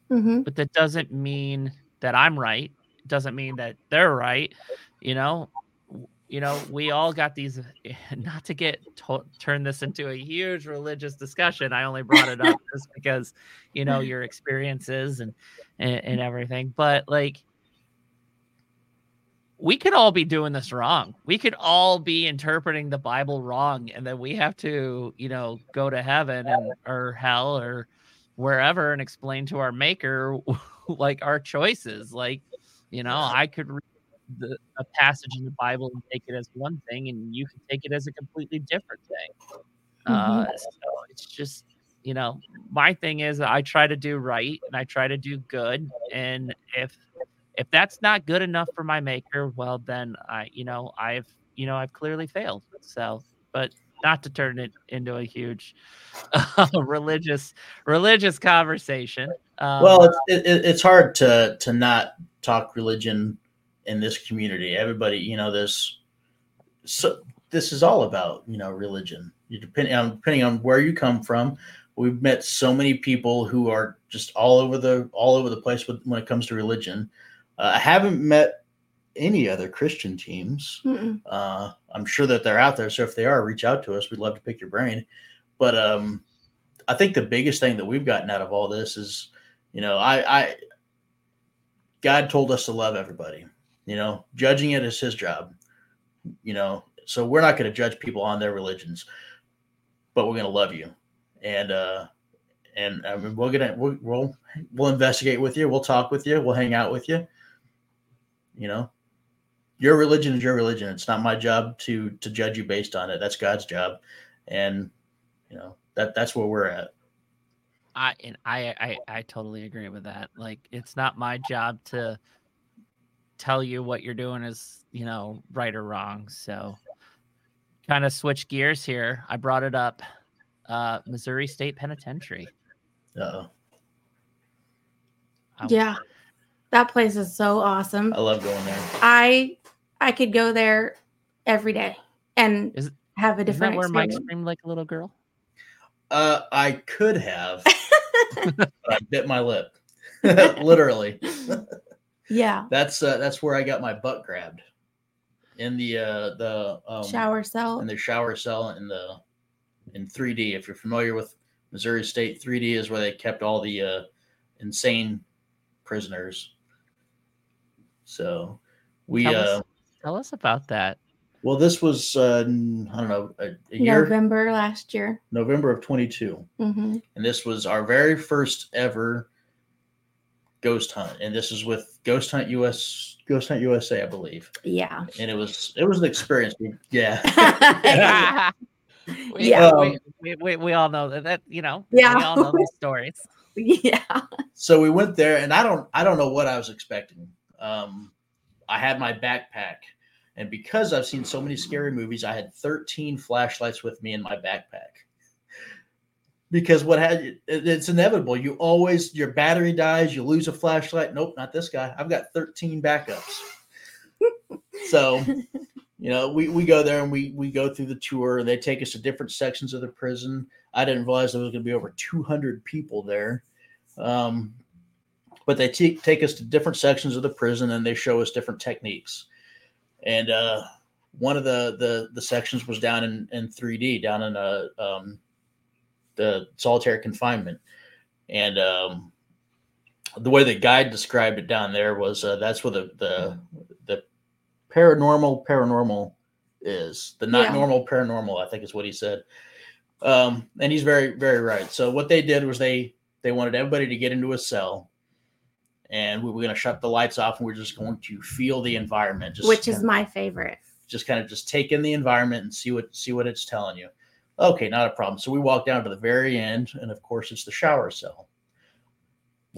hmm but that doesn't mean that I'm right. Doesn't mean that they're right. You know, you know, we all got these. [LAUGHS] Not to get to- turn this into a huge religious discussion. I only brought it up [LAUGHS] just because, you know, your experiences and, and and everything. But like, we could all be doing this wrong. We could all be interpreting the Bible wrong, and then we have to, you know, go to heaven and or hell or wherever and explain to our maker [LAUGHS] like our choices like you know i could read the, a passage in the bible and take it as one thing and you could take it as a completely different thing. Uh, so it's just you know my thing is i try to do right and i try to do good and if if that's not good enough for my maker well then i you know i've you know i've clearly failed so but not to turn it into a huge uh, [LAUGHS] religious religious conversation. Um, well, it's it, it- it's hard to to not talk religion in this community. Everybody, you know, this so this is all about you know religion. You depending on depending on where you come from. We've met so many people who are just all over the all over the place with, when it comes to religion. Uh, I haven't met any other Christian teams. Uh, I'm sure that they're out there. So if they are, reach out to us. We'd love to pick your brain. But um, I think the biggest thing that we've gotten out of all this is, you know, I, I God told us to love everybody. You know, judging it is His job. You know, so we're not going to judge people on their religions, but we're going to love you, and uh, and I mean, we're gonna we'll, we'll we'll investigate with you. We'll talk with you. We'll hang out with you. You know, your religion is your religion. It's not my job to to judge you based on it. That's God's job, and you know that that's where we're at. I and I, I I totally agree with that. Like it's not my job to tell you what you're doing is, you know, right or wrong. So kind of switch gears here. I brought it up. Uh Missouri State Penitentiary. Uh, I- Yeah. That place is so awesome. I love going there. I I could go there every day and Is- have a different. Isn't that different where Mike experience. screamed like a little girl? Uh, I could have, [LAUGHS] but I bit my lip. [LAUGHS] Literally, Yeah. that's uh, that's where I got my butt grabbed in the uh, the um, Shower cell. in the shower cell in the in 3D. If you're familiar with Missouri State, 3D is where they kept all the uh, insane prisoners. So we uh, us, tell us about that. Well, this was uh, n- I don't know a, a year November last year. November of 22, hmm and this was our very first ever ghost hunt, and this is with Ghost Hunt US Ghost Hunt USA, I believe, Yeah. and it was it was an experience. Yeah. [LAUGHS] we, Yeah. we, we, we, we all know that, that you know Yeah. we all know these stories [LAUGHS] yeah. so we went there and i don't i don't know what i was expecting um i had my backpack. And because i've seen so many scary movies i had 13 flashlights with me in my backpack. Because what had it's inevitable. You always your battery dies you lose a flashlight. Nope not this guy. I've got 13 backups. [LAUGHS] So you know we, we go there and we we go through the tour. And they take us to different sections of the prison. I didn't realize there was going to be over 200 people there. Um, but they t- take us to different sections of the prison and they show us different techniques. And uh, one of the, the the sections was down in, in 3d down in a um, the solitary confinement. And um, the way the guide described it down there was uh, that's where the the the paranormal paranormal is. The not Yeah. normal paranormal i think is what he said. Um, and he's very very right. So what they did was they they wanted everybody to get into a cell and we were going to shut the lights off and we're just going to feel the environment just Which is my favorite. just kind of just take in the environment and see what see what it's telling you okay not a problem so we walk down to the very end and of course it's the shower cell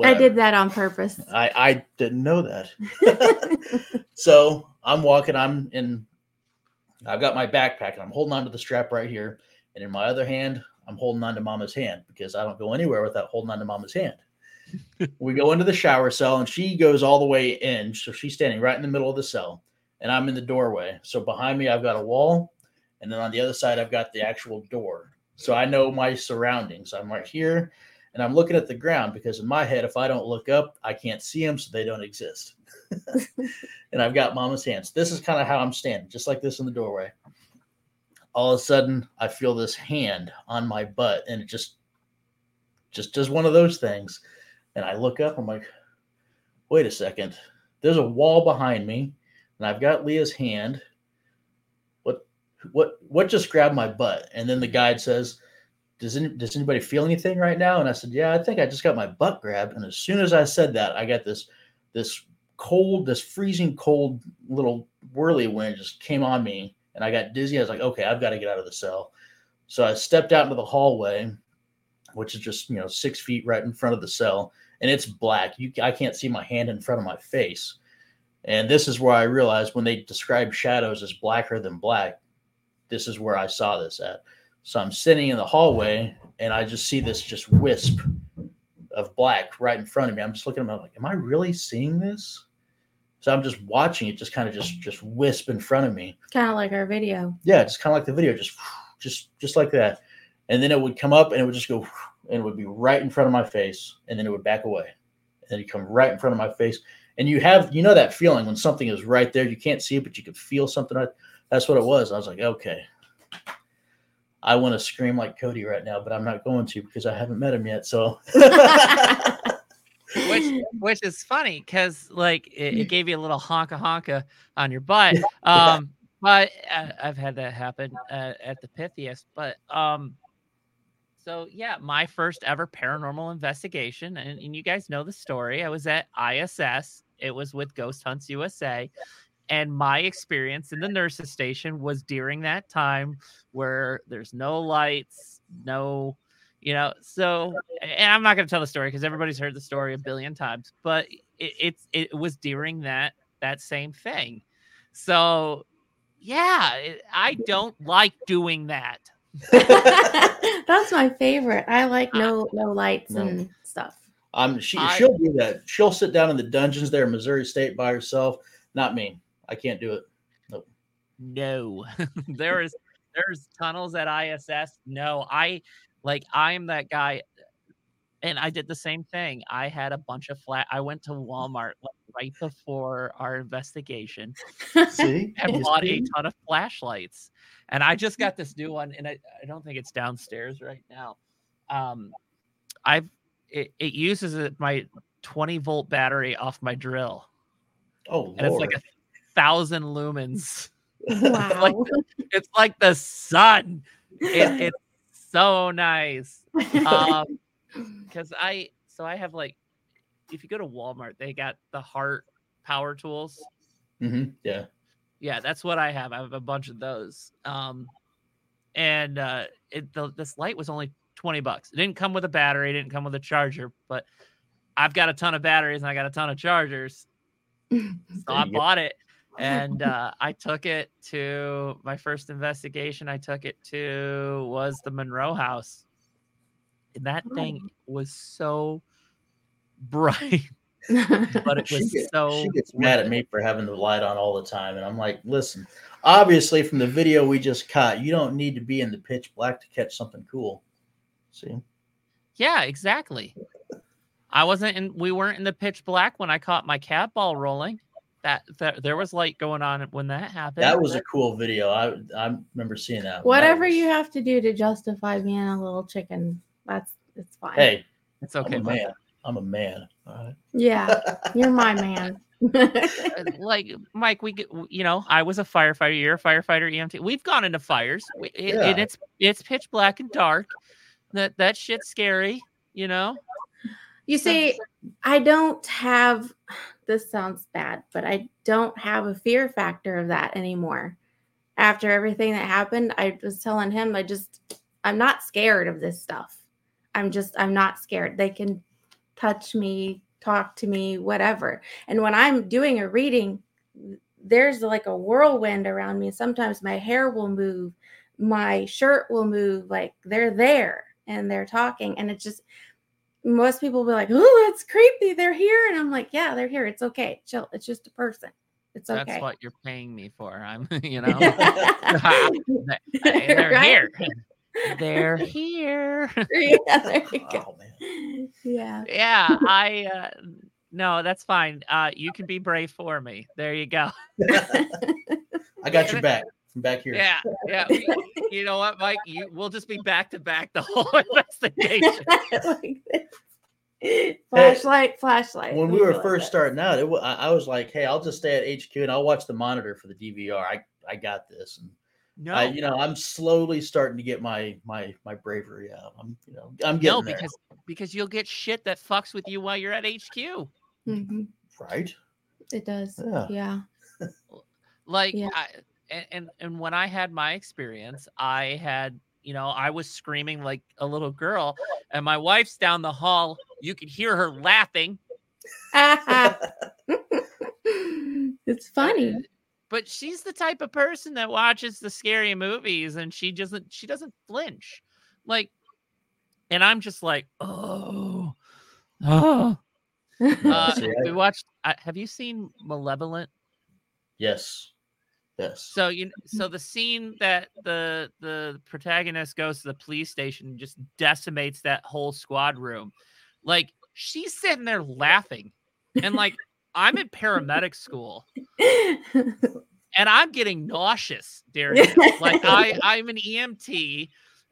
I did that on purpose. I, I didn't know that. [LAUGHS] [LAUGHS] so I'm walking, I'm in, I've got my backpack and I'm holding on to the strap right here. And in my other hand, I'm holding on to mama's hand because I don't go anywhere without holding on to mama's hand. [LAUGHS] we go into the shower cell and she goes all the way in. So she's standing right in the middle of the cell and I'm in the doorway. So behind me, I've got a wall. And then on the other side, I've got the actual door. So I know my surroundings. I'm right here and I'm looking at the ground because in my head, if I don't look up, I can't see them, so they don't exist. [LAUGHS] and I've got mama's hands. This is kind of how I'm standing, just like this in the doorway. All of a sudden, I feel this hand on my butt, and it just just does one of those things. And I look up, I'm like, wait a second. There's a wall behind me, and I've got Leah's hand. What what what just grabbed my butt? And then the guide says, does, any, does anybody feel anything right now? And I said, yeah, I think I just got my butt grabbed. And as soon as I said that, I got this, this cold, this freezing cold little whirly wind just came on me and I got dizzy. I was like, okay, I've got to get out of the cell. So I stepped out into the hallway, which is just, you know, six feet right in front of the cell and it's black. You, I can't see my hand in front of my face. And this is where I realized when they describe shadows as blacker than black, this is where I saw this at. So I'm sitting in the hallway and I just see this just wisp of black right in front of me. I'm just looking at them like, am I really seeing this? So I'm just watching it just kind of just just wisp in front of me. Kind of like our video. Yeah, just kind of like the video, just just just like that. And then it would come up and it would just go and it would be right in front of my face and then it would back away. And then it'd come right in front of my face. And you have you know that feeling when something is right there, you can't see it, but you can feel something. That's what it was. I was like, okay, I want to scream like Cody right now, but I'm not going to because I haven't met him yet. So [LAUGHS] which which is funny because like it, it gave you a little honka honka on your butt. Um, but uh, I've had that happen uh, at the Pythian. But um, so yeah, my first ever paranormal investigation, and, and you guys know the story. I was at ISS. It was with Ghost Hunts USA. And my experience in the nurses station was during that time where there's no lights, no you know so and i'm not going to tell the story because everybody's heard the story a billion times but it, it's it was during that that same thing so yeah i don't like doing that [LAUGHS] That's my favorite. I like no no lights No. and stuff. um, she I- she'll do that. She'll sit down in the dungeons there in Missouri State by herself. Not me. I can't do it. no [LAUGHS] there is there's tunnels at iss no i like i'm that guy and i did the same thing i had a bunch of flat i went to walmart like, right before our investigation See, [LAUGHS] and bought a ton of flashlights. And I just got this new one, and I, I don't think it's downstairs right now. Um, I've it, it uses it, my 20 volt battery off my drill, Oh and it's like a thousand lumens. [LAUGHS] Wow. like it's like the sun. It, [LAUGHS] it's so nice. Um, [LAUGHS] because I so I have like, if you go to Walmart, they got the Hart power tools. hmm Yeah. Yeah, that's what I have. I have a bunch of those. Um, and uh, it the, this light was only twenty bucks. It didn't come with a battery. It didn't come with a charger, but I've got a ton of batteries and I got a ton of chargers. [LAUGHS] So I bought it [LAUGHS] and uh, I took it to my first investigation. I took it to was the Monroe House. And that thing was so [LAUGHS] bright, but it [LAUGHS] She gets, so. she gets mad at me for having the light on all the time, and I'm like, listen, obviously from the video we just caught, you don't need to be in the pitch black to catch something cool. See, Yeah, exactly. I wasn't in. We weren't in the pitch black when I caught my cat ball rolling. That, that there was light going on when that happened. that was a cool video. I I remember seeing that. one. That Whatever was- you have to do to justify being a little chicken, that's it's fine. Hey, it's I'm okay. a man. I'm a man. All right. Yeah, [LAUGHS] you're my man. Uh, like Mike, we get you know, I was a firefighter. You're a firefighter, EMT. We've gone into fires, we, it, and it's it's pitch black and dark. That that shit's scary, you know. You see, I don't have [SIGHS] this sounds bad, but I don't have a fear factor of that anymore. After everything that happened, I was telling him I just I'm not scared of this stuff. I'm just I'm not scared. They can touch me, talk to me, whatever. And when I'm doing a reading, there's like a whirlwind around me. Sometimes my hair will move, my shirt will move, like they're there and they're talking. And it's just most people will be like, Oh, that's creepy. They're here. And I'm like, Yeah, they're here. It's okay. Chill. It's just a person. It's okay. That's what you're paying me for. I'm, [LAUGHS] you [LAUGHS] know, [LAUGHS] they're Right? here. They're [LAUGHS] here. [LAUGHS] yeah, there you go. Oh man. Yeah. yeah, [LAUGHS] I. uh No, that's fine. Uh You can be brave for me. There you go. I got your back from back here. Yeah, yeah. we- you know what, Mike? You we'll just be back to back the whole investigation. like. Flashlight, flashlight. When we were like first this. starting out, it, I, I was like, "Hey, I'll just stay at HQ and I'll watch the monitor for the DVR. I, I got this." And No, I, you know, I'm slowly starting to get my my my bravery out. I'm, you know, I'm getting no, there, because because you'll get shit that fucks with you while you're at HQ. Mhm. right. It does. Yeah. Yeah. Like, Yeah. I, and, and and when I had my experience, I had you know I was screaming like a little girl, and my wife's down the hall. You could hear her laughing. [LAUGHS] it's [LAUGHS] funny. But she's the type of person that watches the scary movies and she doesn't she doesn't flinch like and i'm just like oh oh [LAUGHS] uh, See, we watched uh, have you seen malevolent Yes. Yes. so you so the scene that the the protagonist goes to the police station and just decimates that whole squad room like she's sitting there laughing and like i'm in paramedic school [LAUGHS] and I'm getting nauseous during this. Like I, [LAUGHS] I'm an EMT.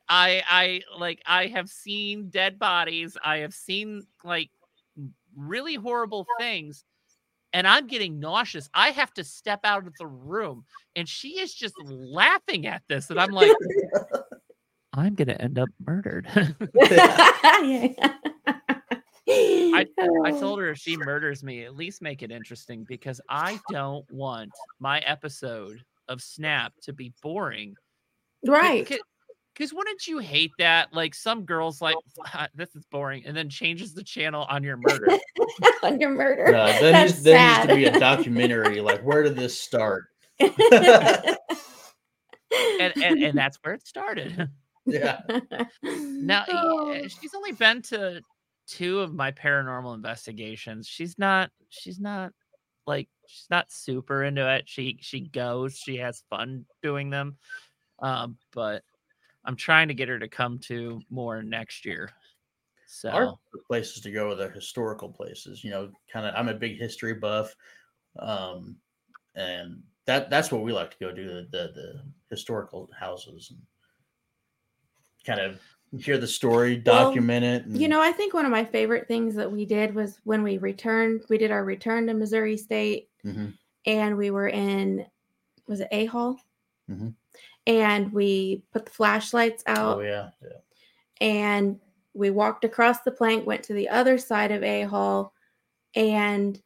I, I like I have seen dead bodies. I have seen like really horrible things, and I'm getting nauseous. I have to step out of the room, and she is just laughing at this, and I'm like, [LAUGHS] I'm gonna end up murdered. I [GASPS] I told her if she murders me, at least make it interesting because I don't want my episode of Snapped to be boring. right. Because wouldn't you hate that? Like some girls like "Ah, this is boring, and then changes the channel on your murder. [LAUGHS] on your murder. No, then That's needs, there needs to be a documentary. Like, where did this start? and, and and that's where it started. [LAUGHS] Yeah. [LAUGHS] Now Oh. uh, she's only been to two of my paranormal investigations. She's not she's not like she's not super into it. She she goes, she has fun doing them. Um, but I'm trying to get her to come to more next year. So Our places to go are the historical places. You know, kind of. I'm a big history buff, um, and that that's what we like to go do the the, the historical houses and kind of hear the story, Well, document it. And, You know, I think one of my favorite things that we did was when we returned, we did our return to Missouri State Mhm. and we were in was it A Hall? Mhm. And we put the flashlights out Oh yeah, yeah. and we walked across the plank, went to the other side of A Hall, and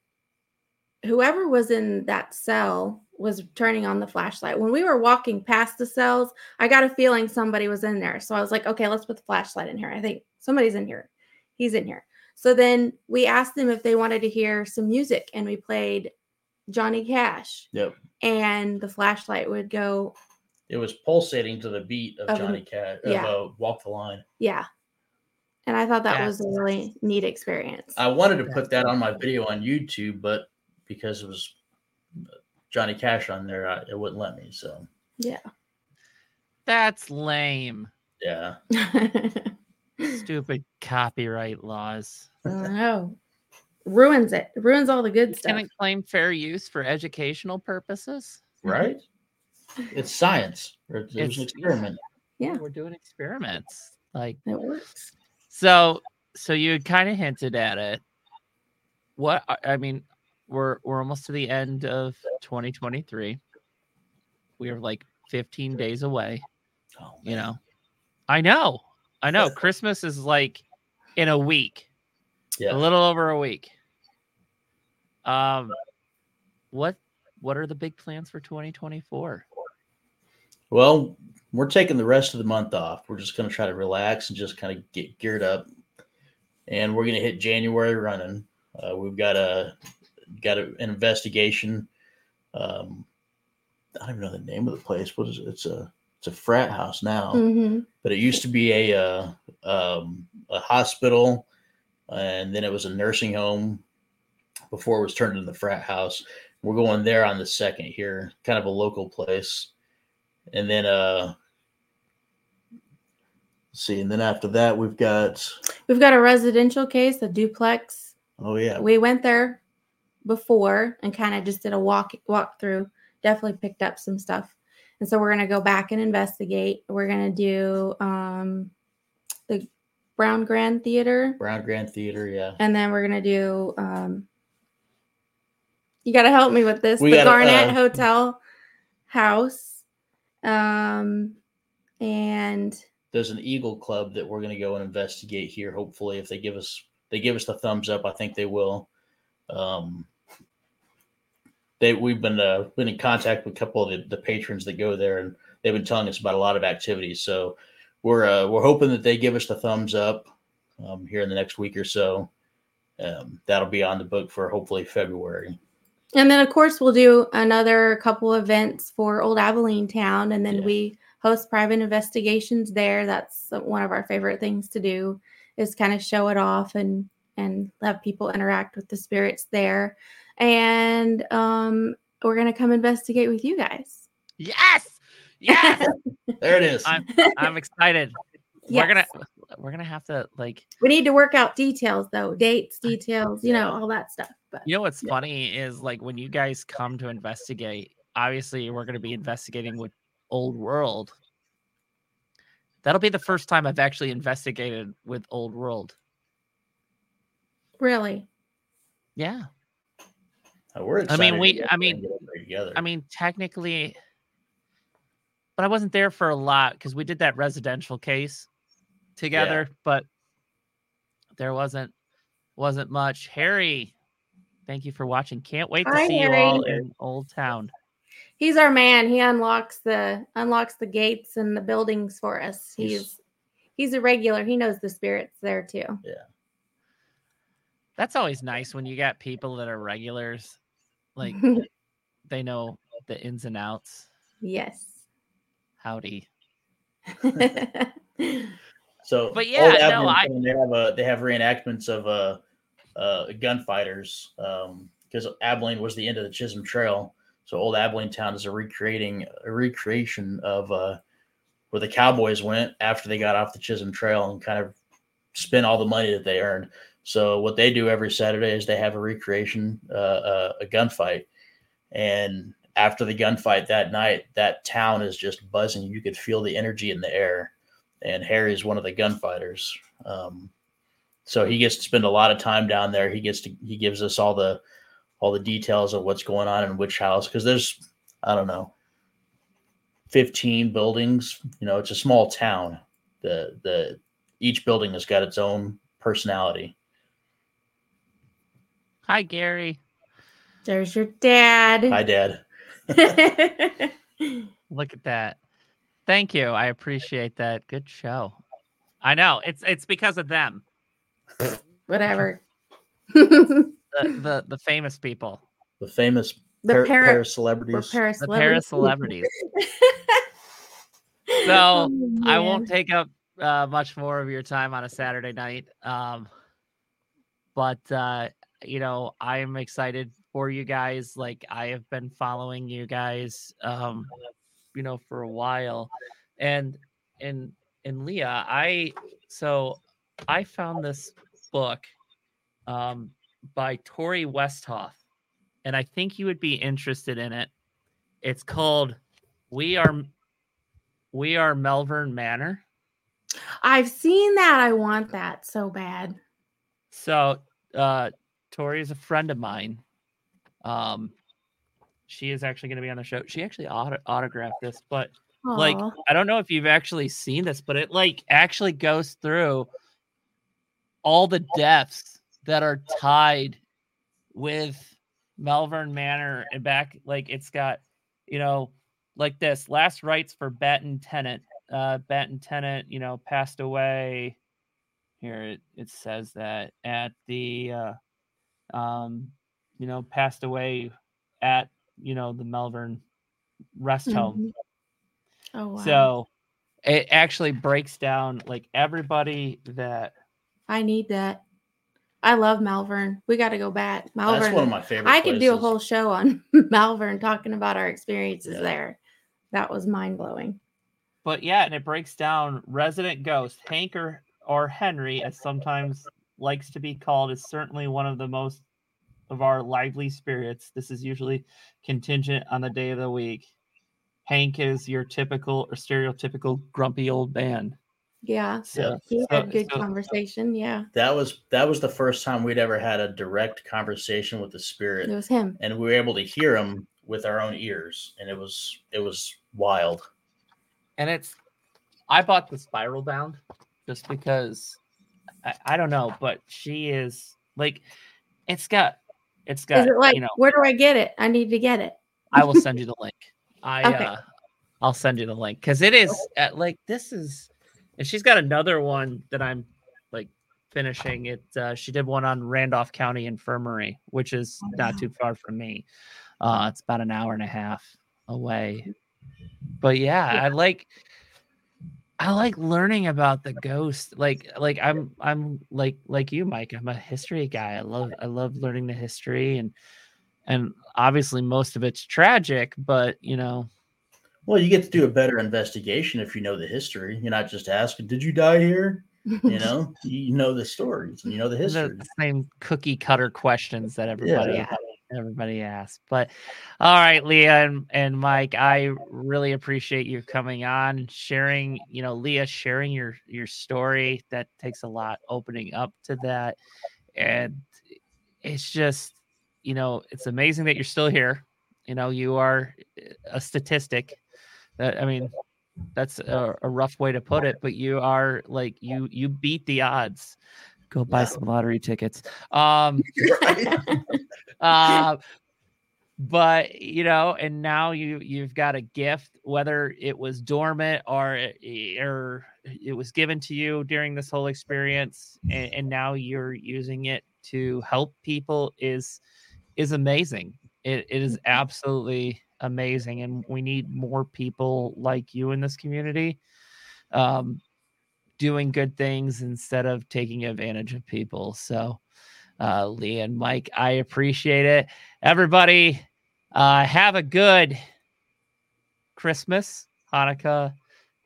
whoever was in that cell was turning on the flashlight. When we were walking past the cells, I got a feeling somebody was in there. So I was like, okay, let's put the flashlight in here. I think somebody's in here. He's in here. So then we asked them if they wanted to hear some music, and we played Johnny Cash, Yep. and the flashlight would go, It was pulsating to the beat of Of- Johnny Cash. Of, yeah. uh, Walk the Line. yeah. And I thought that was a really neat experience. I wanted to put that on my video on YouTube, but because it was Johnny Cash on there, I, it wouldn't let me. So yeah. That's lame. yeah, [LAUGHS] Stupid copyright laws. I don't know. Ruins it. Ruins all the good stuff. Can it claim fair use for educational purposes? right. It's science. Or It was It's- an experiment. Yeah. We're doing experiments. Like It works. so so you kind of hinted at it. What I mean, we're we're almost to the end of 2023. We are like 15 days away. Oh, you know i know i know [LAUGHS] christmas is like in a week Yeah. a little over a week um what what are the big plans for 2024 Well, we're taking the rest of the month off. We're just going to try to relax and just kind of get geared up. And we're going to hit January running. Uh, we've got a got a, an investigation. Um, I don't even know the name of the place. What is it? It's a it's a frat house now, hmm but it used to be a uh, um, a hospital, and then it was a nursing home before it was turned into the frat house. We're going there on the second here, kind of a local place and then uh see and then after that we've got We've got a residential case, a duplex. oh yeah We went there before and kind of just did a walk walk through. Definitely picked up some stuff. And so we're gonna go back and investigate. We're gonna do um the Brown Grand Theater. brown grand theater yeah And then we're gonna do um you gotta help me with this. We the gotta, Garnet uh, Hotel House. Um and there's an eagle club that we're going to go and investigate here hopefully if they give us they give us the thumbs up i think they will um they we've been uh, been in contact with a couple of the, the patrons that go there and they've been telling us about a lot of activities so we're uh, we're hoping that they give us the thumbs up um, here in the next week or so um, that'll be on the book for hopefully february and then of course we'll do another couple events for Old Abilene Town and then Yeah. we host private investigations there. That's one of our favorite things to do is kind of show it off and and have people interact with the spirits there. And um we're gonna come investigate with you guys. yes [LAUGHS] yes there it is I'm- i'm excited Yes. we're gonna we're gonna have to like We need to work out details though, dates, details, you know, all that stuff. But you know what's Yeah. funny is like when you guys come to investigate obviously we're going to be investigating with old world that'll be the first time i've actually investigated with old world really, yeah Uh, we're I mean, excited to we- I mean- and get everybody together I mean, technically, but I wasn't there for a lot because we did that residential case together, but there wasn't wasn't much. Harry, thank you for watching. Can't wait to Hi, see you all in Old Town. he's our man. He unlocks the unlocks the gates and the buildings for us. He's- He's he's a regular. He knows the spirits there too. Yeah. That's always nice when you got people that are regulars, like [LAUGHS] they know the ins and outs. yes. Howdy. [LAUGHS] So, But yeah, Old no, Abilene I- Town, they have a they have reenactments of uh, uh, gunfighters because Abilene was the end of the Chisholm Trail. So, Old Abilene Town is a recreating a recreation of uh, where the cowboys went after they got off the Chisholm Trail and kind of spent all the money that they earned. So, what they do every Saturday is they have a recreation, uh, uh, a gunfight, and after the gunfight that night, that town is just buzzing. You could feel the energy in the air and Harry's one of the gunfighters. Um, so he gets to spend a lot of time down there. He gets to he gives us all the all the details of what's going on in which house because there's I don't know 15 buildings. You know, it's a small town. The the each building has got its own personality. Hi, Gary. There's your dad. Hi, Dad. [LAUGHS] Look at that. Thank you. I appreciate that. Good show. I know it's it's because of them, Whatever. the [LAUGHS] the the, the famous people, The famous par- para- pair of celebrities. Paris the Paris celebrities. [LAUGHS] So, Oh, I won't take up uh, much more of your time on a Saturday night. Um, but uh, you know, I am excited for you guys. Like I have been following you guys, um, you know, for a while, and and and Leah, I so I found this book um, by Tori Westhoff, and I think you would be interested in it. It's called "We Are We Are Malvern Manor." I've seen that. I want that so bad. So, uh, Tori is a friend of mine. Um, she is actually going to be on the show. She actually auto- autographed this, but like, I don't know if you've actually seen this, but it like actually goes through all the deaths that are tied with Malvern Manor and back. Like, it's got, you know, like this last rites for Batten Tenant. Uh, Batten Tenant, you know, passed away here it, it says that at the uh um you know passed away at you know the Malvern rest home Mhm. Oh wow. so it actually breaks down like everybody that I need that. I love Malvern. We got to go back. Malvern. That's one of my favorite. I could do a whole show on [LAUGHS] Malvern talking about our experiences Yeah. there. That was mind blowing. but yeah and it breaks down resident ghost hank or, or henry as sometimes likes to be called is certainly one of the most of our lively spirits this is usually contingent on the day of the week hank is your typical or stereotypical grumpy old man Yeah. so, He so- had good so- conversation. Yeah. That was that was the first time we'd ever had a direct conversation with the spirit, It was him. and we were able to hear him with our own ears, and it was it was wild. and it's i bought the spiral bound just because I, I don't know but she is like it's got it's got Is it like, you know where do I get it? I need to get it. I will [LAUGHS] send you the link. I Okay. uh I'll send you the link because it is at, like this is and she's got another one that I'm like finishing it. Uh, she did one on Randolph County Infirmary, which is not too far from me. Uh, it's about an hour and a half away. But yeah, I like I like learning about the ghost. Like like I'm I'm like like you, Mike. I'm a history guy. I love I love learning the history and and obviously most of it's tragic, but you know, Well, you get to do a better investigation if you know the history. You're not just asking, "Did you die here?" You [LAUGHS] know, you know the stories and you know the the history. same cookie cutter questions that everybody Yeah. Everybody asks. But all right, Leah and, and Mike, I really appreciate you coming on sharing, you know, Leah sharing your your story. That takes a lot opening up to that. And it's just, you know, it's amazing that you're still here. You know, you are a statistic. That I mean, that's a, a rough way to put it, but you are like you you beat the odds. Go buy Yeah. some lottery tickets. Um [LAUGHS] Right? [LAUGHS] uh, but you know, and now you you've got a gift, whether it was dormant or it- or it was given to you during this whole experience, and, and now you're using it to help people is is amazing. It, it is absolutely amazing, and we need more people like you in this community. Um, doing good things instead of taking advantage of people. So, uh, Lee and Mike. I appreciate it. Everybody, uh, have a good Christmas, Hanukkah,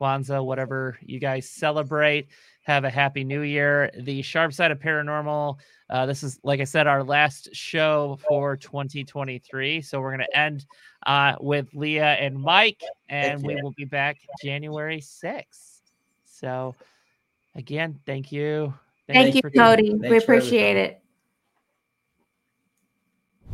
Kwanzaa, whatever you guys celebrate. Have a happy new year. The Sharp Side of Paranormal. Uh, this is, like I said, our last show for 2023. So we're going to end uh, with Leah and Mike, and we will be back January 6th. So, again, thank you. Thank you, Cody. We for everything. appreciate it.